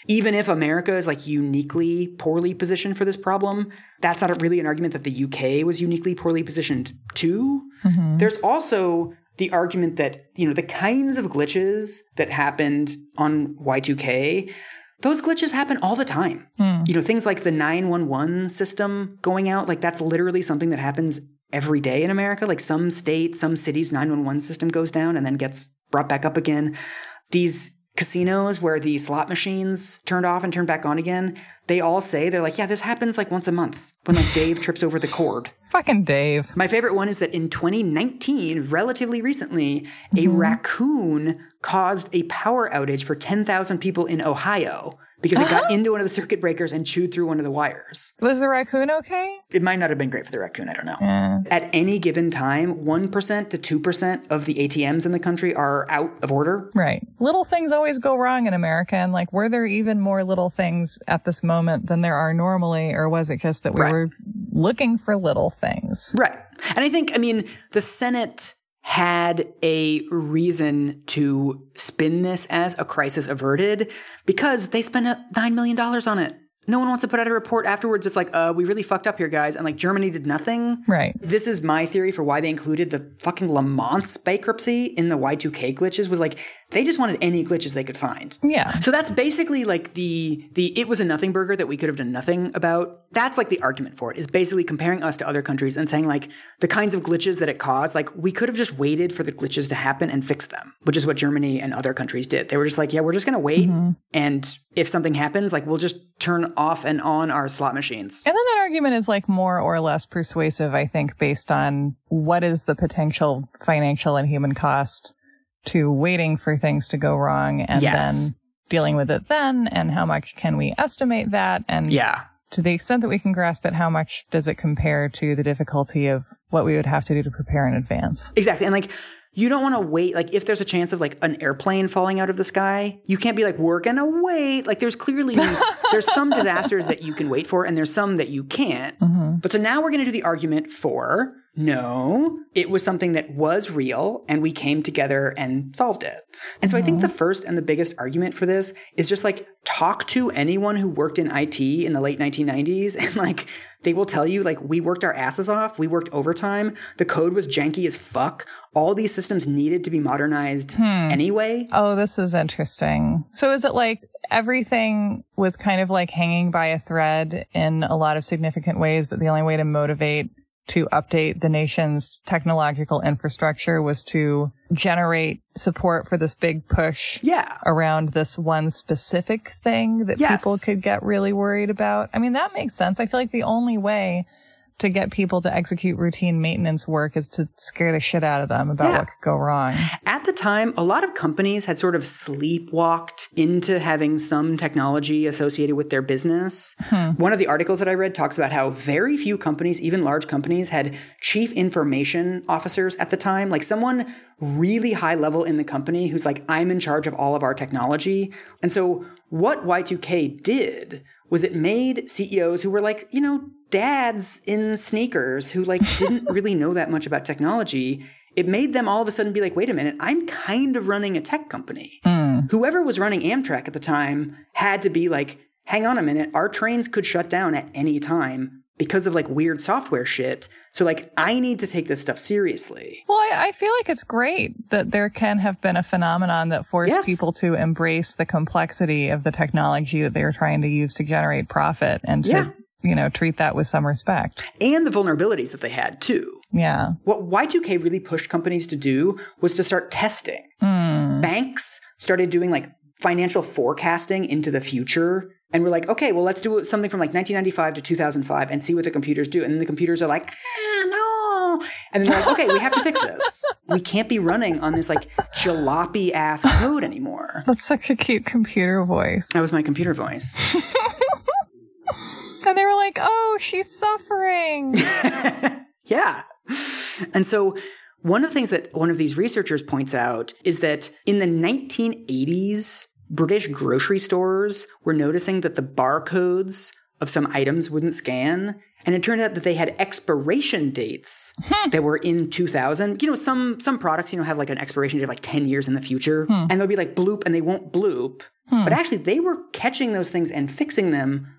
even if America is like uniquely poorly positioned for this problem, that's not really an argument that the UK was uniquely poorly positioned to. Mm-hmm. There's also the argument that, you know, the kinds of glitches that happened on Y2K those glitches happen all the time. Hmm. You know, things like the 911 system going out, like that's literally something that happens every day in America. Like some state, some cities 911 system goes down and then gets brought back up again. These casinos where the slot machines turned off and turned back on again, they all say they're like, yeah, this happens like once a month when like Dave trips over the cord. [laughs] Fucking Dave. My favorite one is that in 2019, relatively recently, a mm-hmm. raccoon caused a power outage for 10,000 people in Ohio because it got [gasps] into one of the circuit breakers and chewed through one of the wires. Was the raccoon okay? It might not have been great for the raccoon, I don't know. Yeah. At any given time, 1% to 2% of the ATMs in the country are out of order. Right. Little things always go wrong in America. And like, were there even more little things at this moment than there are normally? Or was it just that we Right. were looking for little things? Right. And I think, I mean, the Senate had a reason to spin this as a crisis averted because they spent $9 million on it. no one wants to put out a report afterwards. It's like, uh, we really fucked up here, guys. And like Germany did nothing. Right. This is my theory for why they included the fucking Lamont's bankruptcy in the Y2K glitches was like, they just wanted any glitches they could find. Yeah. So that's basically like the the it was a nothing burger that we could have done nothing about. That's like the argument for it is basically comparing us to other countries and saying like the kinds of glitches that it caused, like we could have just waited for the glitches to happen and fix them, which is what Germany and other countries did. They were just like, yeah, we're just going to wait mm-hmm. and if something happens, like we'll just turn off and on our slot machines. And then that argument is like more or less persuasive, I think, based on what is the potential financial and human cost to waiting for things to go wrong and Yes. then dealing with it then and how much can we estimate that and Yeah. To the extent that we can grasp it, how much does it compare to the difficulty of what we would have to do to prepare in advance? Exactly. And like, you don't want to wait. Like, if there's a chance of like an airplane falling out of the sky, you can't be like, we're going to wait. Like, there's clearly, [laughs] there's some disasters that you can wait for and there's some that you can't. Mm-hmm. But so now we're going to do the argument for no, it was something that was real and we came together and solved it. And so I think uh-huh. the first and the biggest argument for this is just like talk to anyone who worked in IT in the late 1990s [laughs] and like they will tell you like we worked our asses off, we worked overtime, the code was janky as fuck. All these systems needed to be modernized hmm. anyway. Oh, this is interesting. So is it like everything was kind of like hanging by a thread in a lot of significant ways, but the only way to motivate to update the nation's technological infrastructure was to generate support for this big push Yeah. around this one specific thing that Yes. people could get really worried about. I mean, that makes sense. I feel like the only way to get people to execute routine maintenance work is to scare the shit out of them about Yeah. what could go wrong. At the time, a lot of companies had sort of sleepwalked into having some technology associated with their business. Hmm. One of the articles that I read talks about how very few companies, even large companies, had chief information officers at the time. Like someone really high level in the company who's like, I'm in charge of all of our technology. And so what Y2K did was it made CEOs who were like, you know, dads in sneakers who like [laughs] didn't really know that much about technology. It made them all of a sudden be like, wait a minute, I'm kind of running a tech company. Hmm. Whoever was running Amtrak at the time had to be like, hang on a minute, our trains could shut down at any time because of like weird software shit. So like, I need to take this stuff seriously. Well, I, I feel like it's great that there can have been a phenomenon that forced Yes. people to embrace the complexity of the technology that they were trying to use to generate profit and to, Yeah. you know, treat that with some respect. And the vulnerabilities that they had too. Yeah. What Y2K really pushed companies to do was to start testing. Hmm. Banks started doing like financial forecasting into the future. And we're like, okay, well, let's do something from like 1995 to 2005 and see what the computers do. And then the computers are like, ah, no. And then they're like, okay, we have to fix this. We can't be running on this like jalopy ass code anymore. [laughs] That's such a cute computer voice. That was my computer voice. [laughs] And they were like, oh, she's suffering. [laughs] Yeah. And so one of the things that one of these researchers points out is that in the 1980s, British grocery stores were noticing that the barcodes of some items wouldn't scan. And it turned out that they had expiration dates hmm. that were in 2000. You know, some some products, you know, have like an expiration date of like 10 years in the future. Hmm. And they'll be like bloop and they won't bloop. Hmm. But actually, they were catching those things and fixing them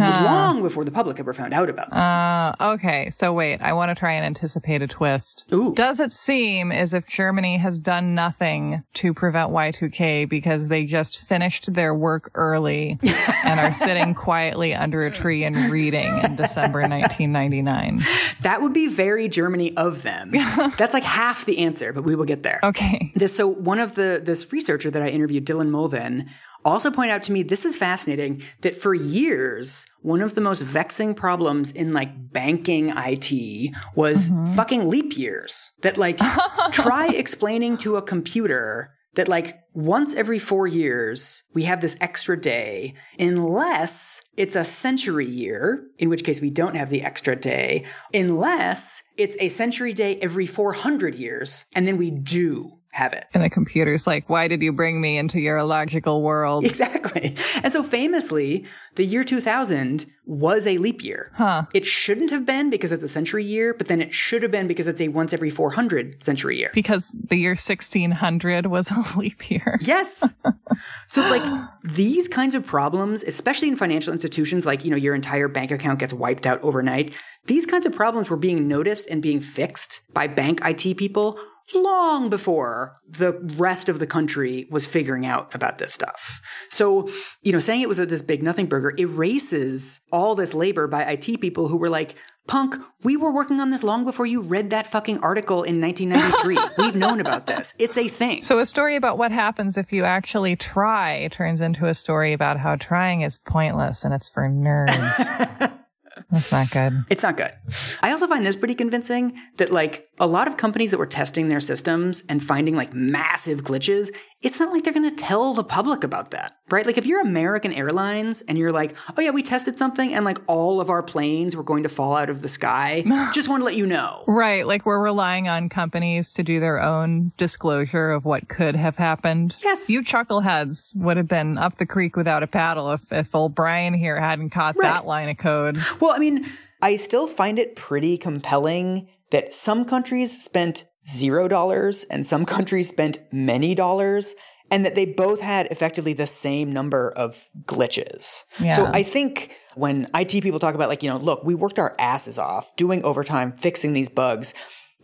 long before the public ever found out about them. Uh, okay. So wait, I want to try and anticipate a twist. Ooh. Does it seem as if Germany has done nothing to prevent Y2K because they just finished their work early and are [laughs] sitting quietly under a tree and reading in December 1999? That would be very Germany of them. [laughs] That's like half the answer, but we will get there. Okay. This, so one of the this researcher that I interviewed, Dylan Mulvin, also pointed out to me this is fascinating that for years one of the most vexing problems in like banking IT was mm-hmm. fucking leap years. That like [laughs] try explaining to a computer that like once every four years we have this extra day unless it's a century year in which case we don't have the extra day unless it's a century day every 400 years and then we do have it. And the computer's like, why did you bring me into your illogical world? Exactly. [laughs] And so famously, the year 2000 was a leap year. Huh. It shouldn't have been because it's a century year, but then it should have been because it's a once every 400 century year. Because the year 1600 was a [laughs] leap year. Yes. [laughs] so it's like these kinds of problems, especially in financial institutions, like, you know, your entire bank account gets wiped out overnight. These kinds of problems were being noticed and being fixed by bank IT people long before the rest of the country was figuring out about this stuff. So, you know, saying it was a, this big nothing burger erases all this labor by IT people who were like, Punk, we were working on this long before you read that fucking article in 1993. [laughs] We've known about this. It's a thing. So a story about what happens if you actually try turns into a story about how trying is pointless and it's for nerds. [laughs] That's not good. It's not good. I also find this pretty convincing that like a lot of companies that were testing their systems and finding like massive glitches, it's not like they're going to tell the public about that, right? Like if you're American Airlines and you're like, "Oh yeah, we tested something and like all of our planes were going to fall out of the sky." [laughs] just want to let you know. Right, like we're relying on companies to do their own disclosure of what could have happened. Yes. You chuckleheads would have been up the creek without a paddle if, if old Brian here hadn't caught Right. that line of code. Well, I mean, I still find it pretty compelling that some countries spent zero dollars and some countries spent many dollars, and that they both had effectively the same number of glitches. Yeah. So I think when IT people talk about, like, you know, look, we worked our asses off doing overtime, fixing these bugs,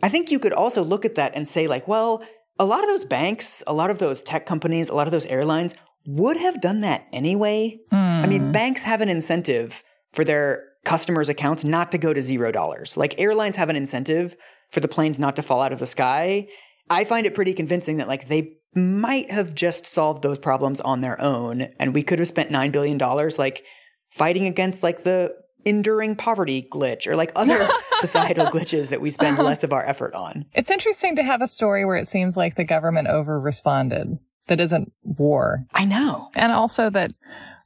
I think you could also look at that and say, like, well, a lot of those banks, a lot of those tech companies, a lot of those airlines would have done that anyway. I mean, hmm. banks have an incentive for their customers' accounts not to go to zero dollars. Like airlines have an incentive for the planes not to fall out of the sky. I find it pretty convincing that like they might have just solved those problems on their own and we could have spent 9 billion dollars like fighting against like the enduring poverty glitch or like other [laughs] societal glitches that we spend less of our effort on. It's interesting to have a story where it seems like the government over responded that isn't war. I know. And also that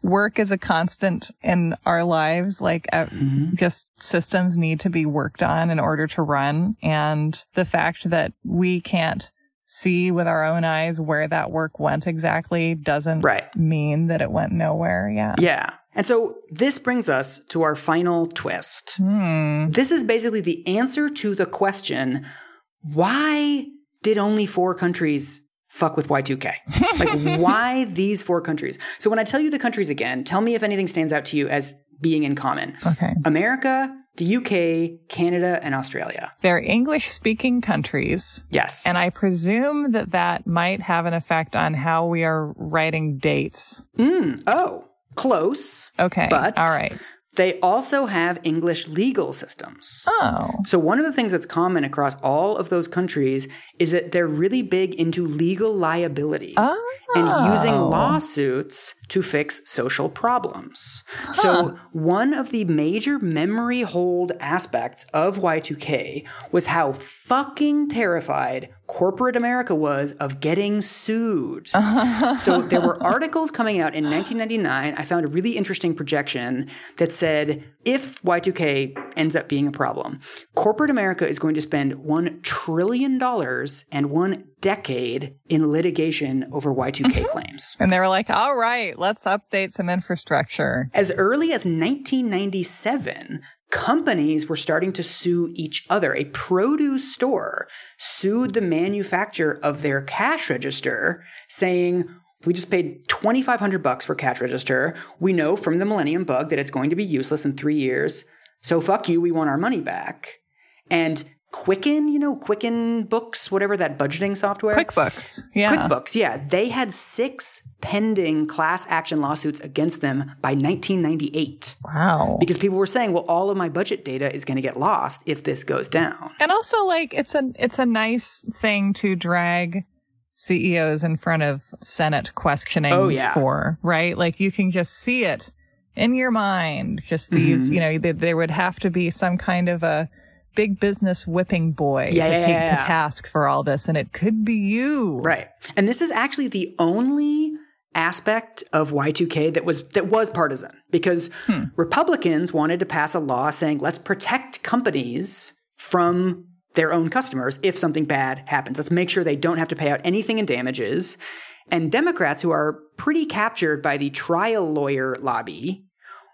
work is a constant in our lives. Like, uh, just systems need to be worked on in order to run. And the fact that we can't see with our own eyes where that work went exactly doesn't Right. mean that it went nowhere. Yeah. Yeah. And so this brings us to our final twist. Hmm. This is basically the answer to the question why did only four countries fuck with Y2K? [laughs] like, why these four countries? So, when I tell you the countries again, tell me if anything stands out to you as being in common Okay. America, the UK, Canada, and Australia. They're English speaking countries. Yes. And I presume that that might have an effect on how we are writing dates. Mm, oh, close. Okay. But- all right. They also have English legal systems. Oh. So, one of the things that's common across all of those countries is that they're really big into legal liability Oh. and using oh. lawsuits to fix social problems. So, one of the major memory hold aspects of Y2K was how fucking terrified corporate America was of getting sued. [laughs] so, there were articles coming out in 1999. I found a really interesting projection that said if Y2K ends up being a problem, corporate America is going to spend $1 trillion and one decade in litigation over Y2K mm-hmm. claims. And they were like, all right, let's update some infrastructure. As early as 1997, companies were starting to sue each other. A produce store sued the manufacturer of their cash register, saying, we just paid 2500 bucks for cash register. We know from the Millennium Bug that it's going to be useless in 3 years. So fuck you, we want our money back. And Quicken, you know, Quicken Books, whatever that budgeting software. QuickBooks. Yeah. QuickBooks, yeah. They had six pending class action lawsuits against them by 1998 Wow. because people were saying, well, all of my budget data is going to get lost if this goes down. And also like it's a it's a nice thing to drag CEOs in front of Senate questioning Oh, yeah. for, right? Like you can just see it in your mind. Just these, Mm-hmm. you know, there, there would have to be some kind of a big business whipping boy Yeah, to yeah, take yeah, to task for all this, and it could be you. Right. And this is actually the only aspect of Y2K that was that was partisan because Republicans wanted to pass a law saying let's protect companies from their own customers if something bad happens. Let's make sure they don't have to pay out anything in damages. And Democrats, who are pretty captured by the trial lawyer lobby,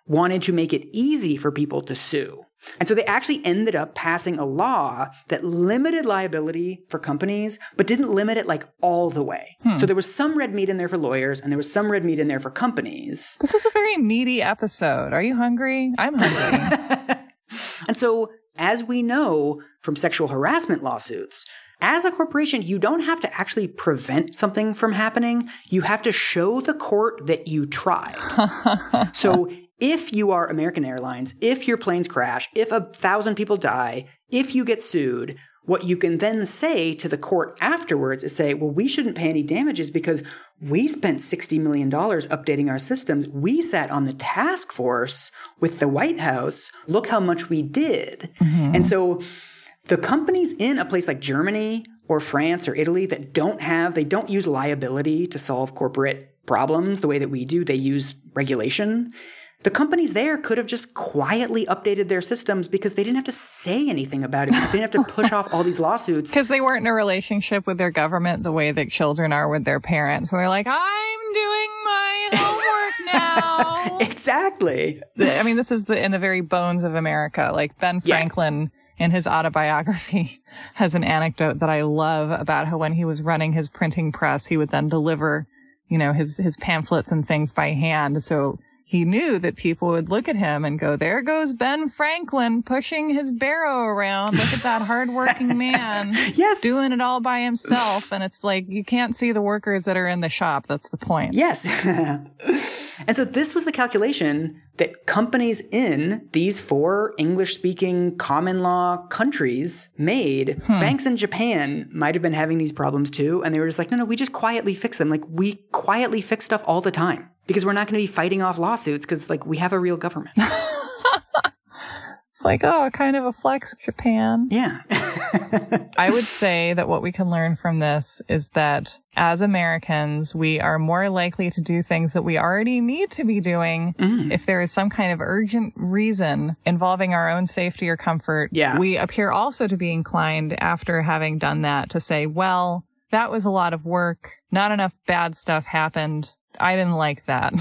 wanted to make it easy for people to sue. And so they actually ended up passing a law that limited liability for companies, but didn't limit it like all the way. Hmm. So there was some red meat in there for lawyers and there was some red meat in there for companies. This is a very meaty episode. Are you hungry? I'm hungry. [laughs] and so, as we know from sexual harassment lawsuits, as a corporation, you don't have to actually prevent something from happening. You have to show the court that you tried. [laughs] so if you are American Airlines, if your planes crash, if a thousand people die, if you get sued, what you can then say to the court afterwards is say, well, we shouldn't pay any damages because we spent $60 million updating our systems. We sat on the task force with the White House. Look how much we did. Mm-hmm. And so the companies in a place like Germany or France or Italy that don't have, they don't use liability to solve corporate problems the way that we do, they use regulation. The companies there could have just quietly updated their systems because they didn't have to say anything about it. Because they didn't have to push off all these lawsuits. [laughs] Because they weren't in a relationship with their government the way that children are with their parents. Where they're like, I'm doing my [laughs] homework now. [laughs] exactly. I mean, this is the in the very bones of America. Like Ben Franklin. Yeah in his autobiography has an anecdote that I love about how when he was running his printing press, he would then deliver, you know, his, his pamphlets and things by hand. So he knew that people would look at him and go, there goes Ben Franklin pushing his barrow around. Look at that hardworking [laughs] man. yes. Doing it all by himself. And it's like, you can't see the workers that are in the shop. That's the point. Yes. [laughs] and so this was the calculation that companies in these four English speaking common law countries made. Hmm. Banks in Japan might have been having these problems too. And they were just like, no, no, we just quietly fix them. Like we quietly fix stuff all the time because we're not going to be fighting off lawsuits because like we have a real government. [laughs] It's like, oh, kind of a flex, Japan. Yeah. [laughs] I would say that what we can learn from this is that as Americans, we are more likely to do things that we already need to be doing mm. if there is some kind of urgent reason involving our own safety or comfort. Yeah. We appear also to be inclined after having done that to say, well, that was a lot of work. Not enough bad stuff happened. I didn't like that.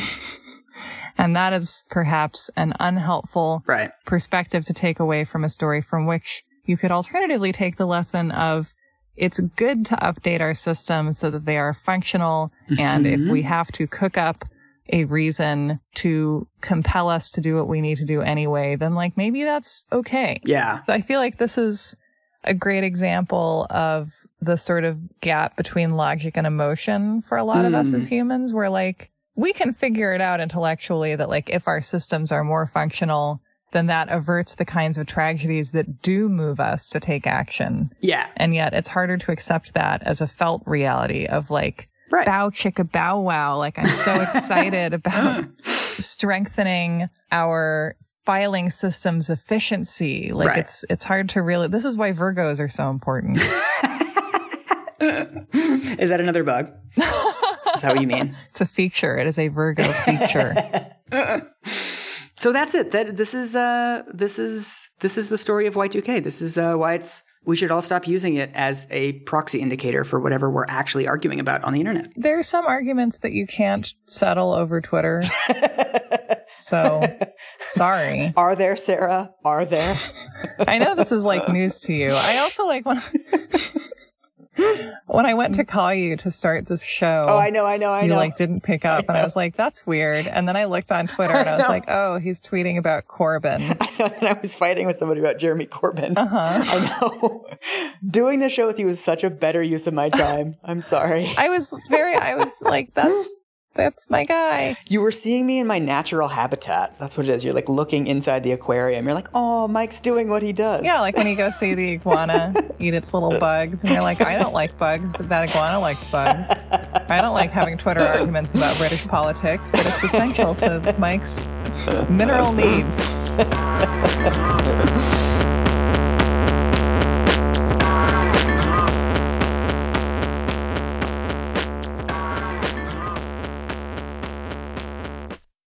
[laughs] and that is perhaps an unhelpful right. perspective to take away from a story from which you could alternatively take the lesson of it's good to update our systems so that they are functional. Mm-hmm. And if we mm-hmm. have to cook up a reason to compel us to do what we need to do anyway, then like maybe that's okay. Yeah. So I feel like this is a great example of the sort of gap between logic and emotion for a lot mm. of us as mm. humans where like we can figure it out intellectually that like if our systems are more functional then that averts the kinds of tragedies that do move us to take action. Yeah. And yet it's harder to accept that as a felt reality of like right. bow chicka bow wow. Like I'm so [laughs] excited about [laughs] strengthening our filing systems efficiency. Like right. it's it's hard to really this is why Virgos are so important. [laughs] is that another bug? is that what you mean? It's a feature. It is a Virgo feature. [laughs] so that's it. That this is uh this is this is the story of Y2K. This is uh, why it's we should all stop using it as a proxy indicator for whatever we're actually arguing about on the internet. There are some arguments that you can't settle over Twitter. [laughs] so, sorry. Are there, Sarah? Are there? [laughs] I know this is like news to you. I also like when [gasps] when I went to call you to start this show. Oh, I know, I know, I you, know. You like didn't pick up, I and I was like, "That's weird." And then I looked on [laughs] Twitter, and I was like, "Oh, he's tweeting about Corbyn." [laughs] I know, and I was fighting with somebody about Jeremy Corbyn. Uh huh. I know. [laughs] Doing the show with you was such a better use of my time. I'm sorry. I was very. I was like, "That's that's my guy. You were seeing me in my natural habitat. That's what it is. You're like looking inside the aquarium. You're like, oh, Mike's doing what he does. Yeah, like when you go see the [laughs] iguana eat its little bugs, and you're like, I don't like bugs, but that iguana likes bugs. I don't like having Twitter arguments about British politics, but it's essential to Mike's mineral needs. [laughs]